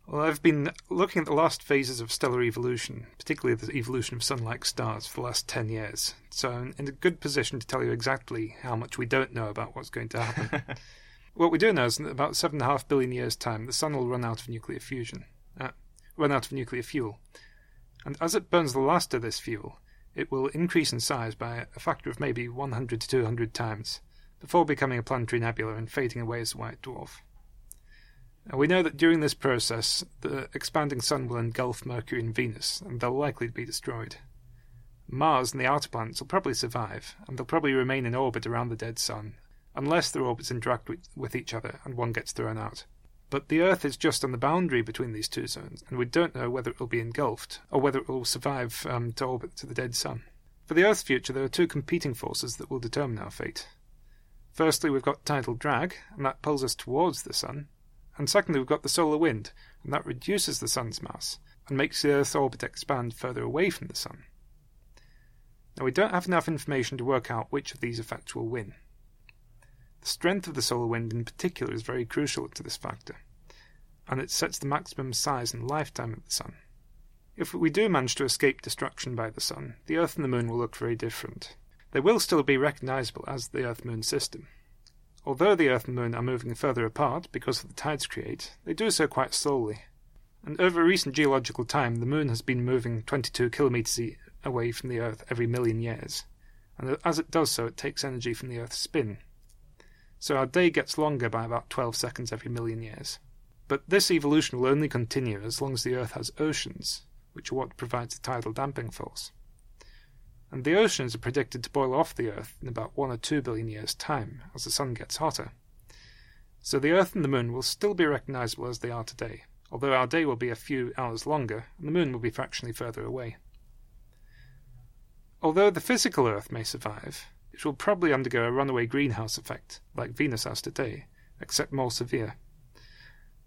Speaker 8: Well, I've been looking at the last phases of stellar evolution, particularly the evolution of sun like stars, for the last 10 years. So I'm in a good position to tell you exactly how much we don't know about what's going to happen. what we do know is that in about 7.5 billion years' time, the sun will run out of nuclear fusion, uh, run out of nuclear fuel. And as it burns the last of this fuel, it will increase in size by a factor of maybe 100 to 200 times before becoming a planetary nebula and fading away as a white dwarf. Now, we know that during this process, the expanding Sun will engulf Mercury and Venus, and they'll likely be destroyed. Mars and the outer planets will probably survive, and they'll probably remain in orbit around the dead Sun, unless their orbits interact with, with each other and one gets thrown out. But the Earth is just on the boundary between these two zones, and we don't know whether it will be engulfed or whether it will survive um, to orbit to the dead Sun. For the Earth's future, there are two competing forces that will determine our fate. Firstly, we've got tidal drag, and that pulls us towards the Sun. And secondly, we've got the solar wind, and that reduces the Sun's mass and makes the Earth's orbit expand further away from the Sun. Now, we don't have enough information to work out which of these effects will win. The strength of the solar wind in particular is very crucial to this factor, and it sets the maximum size and lifetime of the Sun. If we do manage to escape destruction by the Sun, the Earth and the Moon will look very different. They will still be recognizable as the Earth Moon system. Although the Earth and Moon are moving further apart because of the tides create, they do so quite slowly. And over recent geological time, the Moon has been moving 22 kilometers away from the Earth every million years. And as it does so, it takes energy from the Earth's spin. So our day gets longer by about 12 seconds every million years. But this evolution will only continue as long as the Earth has oceans, which are what provides the tidal damping force. And the oceans are predicted to boil off the Earth in about 1 or 2 billion years' time as the Sun gets hotter. So the Earth and the Moon will still be recognizable as they are today, although our day will be a few hours longer and the Moon will be fractionally further away. Although the physical Earth may survive, it will probably undergo a runaway greenhouse effect, like Venus has today, except more severe.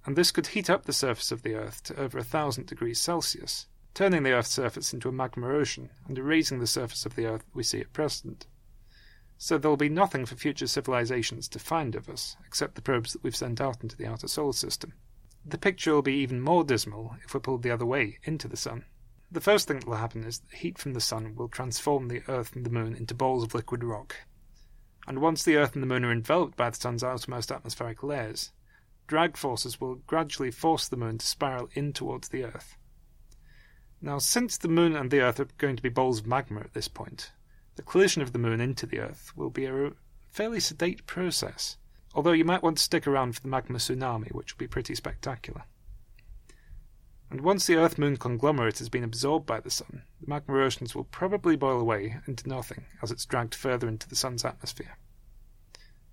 Speaker 8: And this could heat up the surface of the Earth to over a thousand degrees Celsius, turning the Earth's surface into a magma ocean and erasing the surface of the Earth we see at present. So there will be nothing for future civilizations to find of us, except the probes that we've sent out into the outer solar system. The picture will be even more dismal if we're pulled the other way, into the Sun. The first thing that will happen is that heat from the sun will transform the Earth and the Moon into balls of liquid rock. And once the Earth and the Moon are enveloped by the sun's outermost atmospheric layers, drag forces will gradually force the Moon to spiral in towards the Earth. Now, since the Moon and the Earth are going to be balls of magma at this point, the collision of the Moon into the Earth will be a fairly sedate process, although you might want to stick around for the magma tsunami, which will be pretty spectacular. And once the Earth Moon conglomerate has been absorbed by the Sun, the magma oceans will probably boil away into nothing as it's dragged further into the Sun's atmosphere.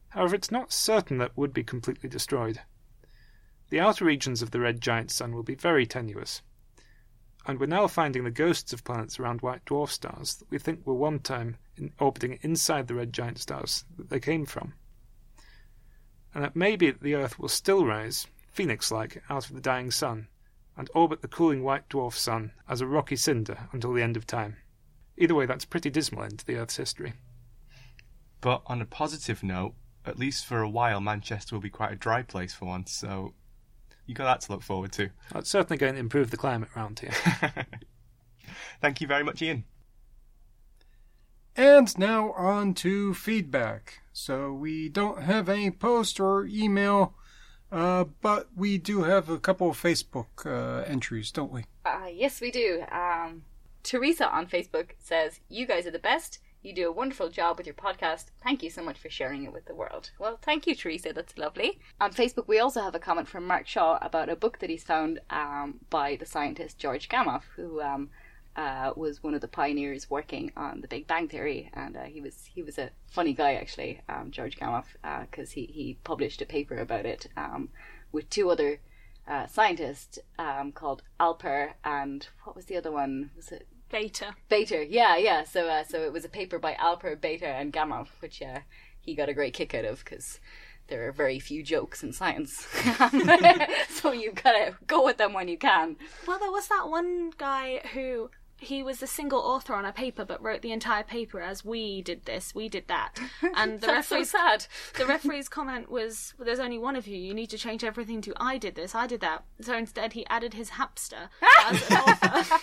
Speaker 8: However, it's not certain that it would be completely destroyed. The outer regions of the red giant sun will be very tenuous, and we're now finding the ghosts of planets around white dwarf stars that we think were one time in orbiting inside the red giant stars that they came from. And it may be that the Earth will still rise, phoenix like, out of the dying sun, and orbit the cooling white dwarf sun as a rocky cinder until the end of time. Either way, that's a pretty dismal end to the Earth's history.
Speaker 7: But on a positive note, at least for a while, Manchester will be quite a dry place for once, so you got that to look forward to.
Speaker 8: That's certainly going to improve the climate around here.
Speaker 7: Thank you very much, Iain.
Speaker 1: And now on to feedback. So we don't have any post or email uh, but we do have a couple of Facebook uh, entries, don't we?
Speaker 4: Uh, yes, we do. Um, Teresa on Facebook says, You guys are the best. You do a wonderful job with your podcast. Thank you so much for sharing it with the world. Well, thank you, Teresa. That's lovely. On Facebook, we also have a comment from Mark Shaw about a book that he's found um, by the scientist George Gamow, who um, uh, was one of the pioneers working on the Big Bang Theory, and uh, he was he was a funny guy actually, um, George Gamow, because uh, he he published a paper about it um, with two other uh, scientists um, called Alpher and what was the other one? Was it
Speaker 2: Bethe?
Speaker 4: Beta, yeah, yeah. So uh, so it was a paper by Alpher, Beta, and Gamow, which uh, he got a great kick out of because there are very few jokes in science. so you've got to go with them when you can.
Speaker 2: Well, there was that one guy who he was a single author on a paper but wrote the entire paper as we did this we did that and the
Speaker 4: That's so sad.
Speaker 2: the referee's comment was well, there's only one of you you need to change everything to i did this i did that so instead he added his hamster as an author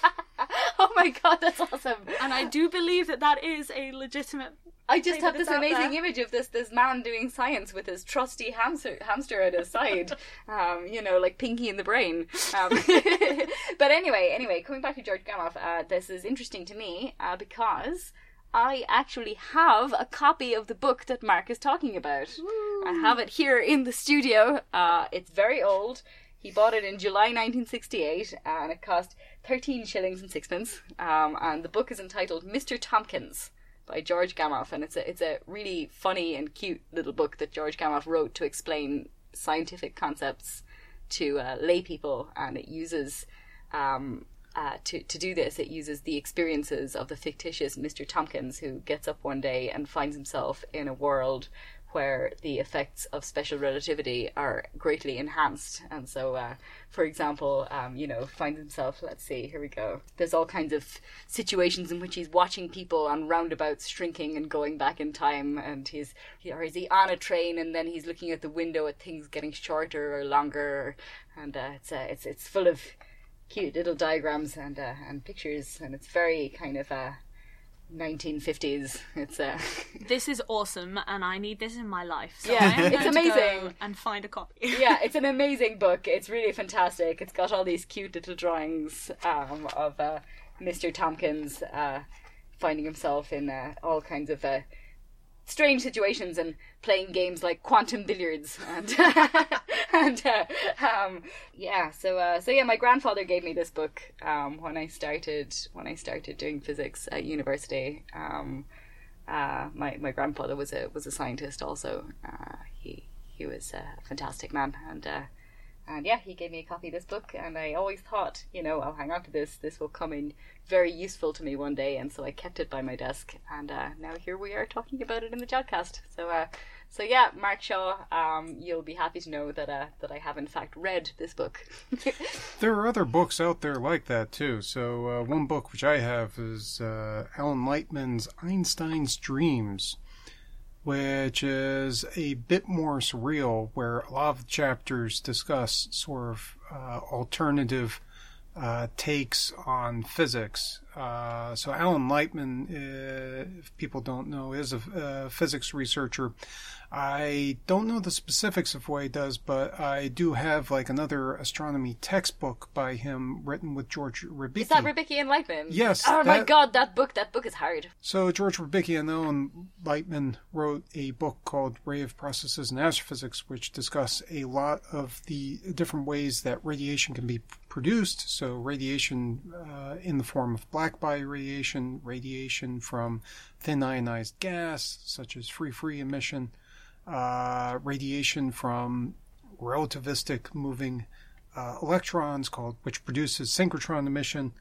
Speaker 4: oh my god, that's awesome.
Speaker 2: and i do believe that that is a legitimate
Speaker 4: I just have this amazing image of this this man doing science with his trusty hamster hamster at his side, um, you know, like Pinky in the Brain. Um, but anyway, anyway, coming back to George Gamow, uh, this is interesting to me uh, because I actually have a copy of the book that Mark is talking about. I have it here in the studio. Uh, it's very old. He bought it in July 1968, and it cost 13 shillings and sixpence. Um, and the book is entitled Mr. Tompkins by George Gamow, and it's a it's a really funny and cute little book that George Gamow wrote to explain scientific concepts to uh, lay people, and it uses um, uh, to to do this. It uses the experiences of the fictitious Mr. Tompkins, who gets up one day and finds himself in a world where the effects of special relativity are greatly enhanced. And so, uh, for example, um, you know, finds himself, let's see, here we go. There's all kinds of situations in which he's watching people on roundabouts shrinking and going back in time. And he's, he, or is he on a train and then he's looking at the window at things getting shorter or longer. And uh, it's, uh, it's, it's full of cute little diagrams and, uh, and pictures. And it's very kind of, uh, 1950s. It's uh
Speaker 2: This is awesome, and I need this in my life. So
Speaker 4: Yeah, it's
Speaker 2: going to go
Speaker 4: amazing.
Speaker 2: and find a copy.
Speaker 4: yeah, it's an amazing book. It's really fantastic. It's got all these cute little drawings um, of uh, Mr. Tompkins uh, finding himself in uh, all kinds of uh, strange situations and playing games like quantum billiards and and uh, um, yeah. So uh, so yeah, my grandfather gave me this book um, when I started when I started doing physics at university. Um, uh, my my grandfather was a was a scientist also. Uh, he he was a fantastic man, and uh, and yeah, he gave me a copy of this book, and I always thought, you know, I'll hang on to this. This will come in very useful to me one day, and so I kept it by my desk, and uh, now here we are talking about it in the Jodcast. So. Uh, so yeah, Mark Shaw, um, you'll be happy to know that uh, that I have in fact read this book.
Speaker 1: There are other books out there like that too. So uh, one book which I have is uh, Alan Lightman's Einstein's Dreams, which is a bit more surreal, where a lot of the chapters discuss sort of uh, alternative uh, takes on physics. Uh, so Alan Lightman, uh, if people don't know, is a, a physics researcher. I don't know the specifics of what he does, but I do have like another astronomy textbook by him written with George Rybicki.
Speaker 4: Is that Rybicki and Lightman?
Speaker 1: Yes,
Speaker 4: Oh my god, that book! That book is hard.
Speaker 1: So George Rybicki and Alan Lightman wrote a book called Radiative Processes in Astrophysics, which discuss a lot of the different ways that radiation can be produced. So radiation uh, in the form of black body radiation, radiation from thin ionized gas, such as free-free emission, uh, radiation from relativistic moving uh, electrons, called which produces synchrotron emission.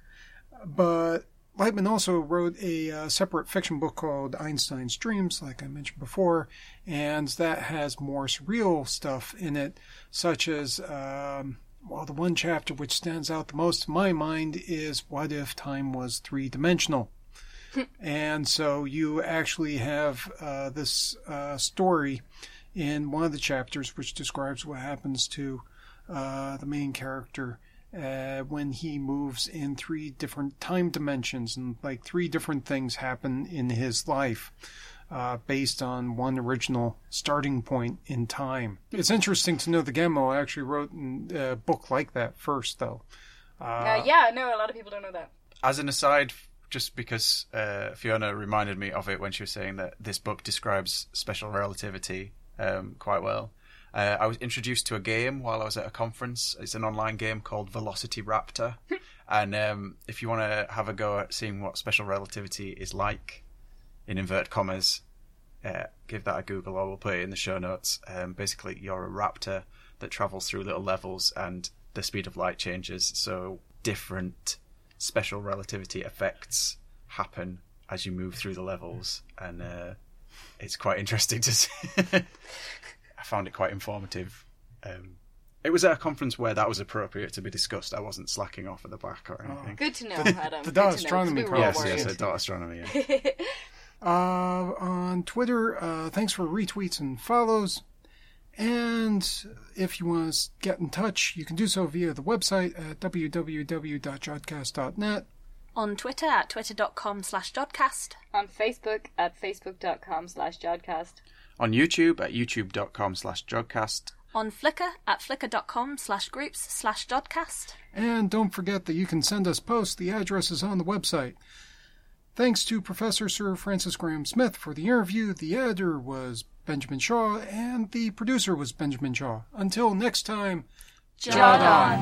Speaker 1: But Lightman also wrote a uh, separate fiction book called Einstein's Dreams, like I mentioned before, and that has more surreal stuff in it, such as, um, well, the one chapter which stands out the most in my mind is What If Time Was Three Dimensional? And so you actually have uh, this uh, story in one of the chapters which describes what happens to uh, the main character uh, when he moves in three different time dimensions, and like three different things happen in his life. Uh, based on one original starting point in time. It's interesting to know the Gamow actually wrote a book like that first, though.
Speaker 4: Uh, yeah, no, a lot of people don't know that.
Speaker 3: As an aside, just because uh, Fiona reminded me of it when she was saying that this book describes special relativity um, quite well. Uh, I was introduced to a game while I was at a conference. It's an online game called Velocity Raptor, and um, if you want to have a go at seeing what special relativity is like, in inverted commas, uh, give that a Google or we'll put it in the show notes. Um, basically, you're a raptor that travels through little levels and the speed of light changes, so different special relativity effects happen as you move through the levels, and uh, it's quite interesting to see. I found it quite informative. Um, it was at a conference where that was appropriate to be discussed. I wasn't slacking off at the back or anything.
Speaker 4: Good to know, Adam.
Speaker 1: the
Speaker 4: Good to know,
Speaker 1: astronomy
Speaker 4: 'cause we
Speaker 3: Yes, yes,
Speaker 4: worried.
Speaker 3: at dot astronomy. Yeah.
Speaker 1: Uh, on Twitter, uh, thanks for retweets and follows. And if you want to get in touch, you can do so via the website at www.jodcast.net.
Speaker 2: On Twitter at twitter.com slash Jodcast.
Speaker 4: On Facebook at facebook.com slash jodcast.
Speaker 3: On YouTube at youtube.com slash jodcast.
Speaker 2: On Flickr at flickr.com slash groups slash Jodcast.
Speaker 1: And don't forget that you can send us posts. The address is on the website. Thanks to Professor Sir Francis Graham Smith for the interview. The editor was Benjamin Shaw, and the producer was Benjamin Shaw. Until next time,
Speaker 2: Jod.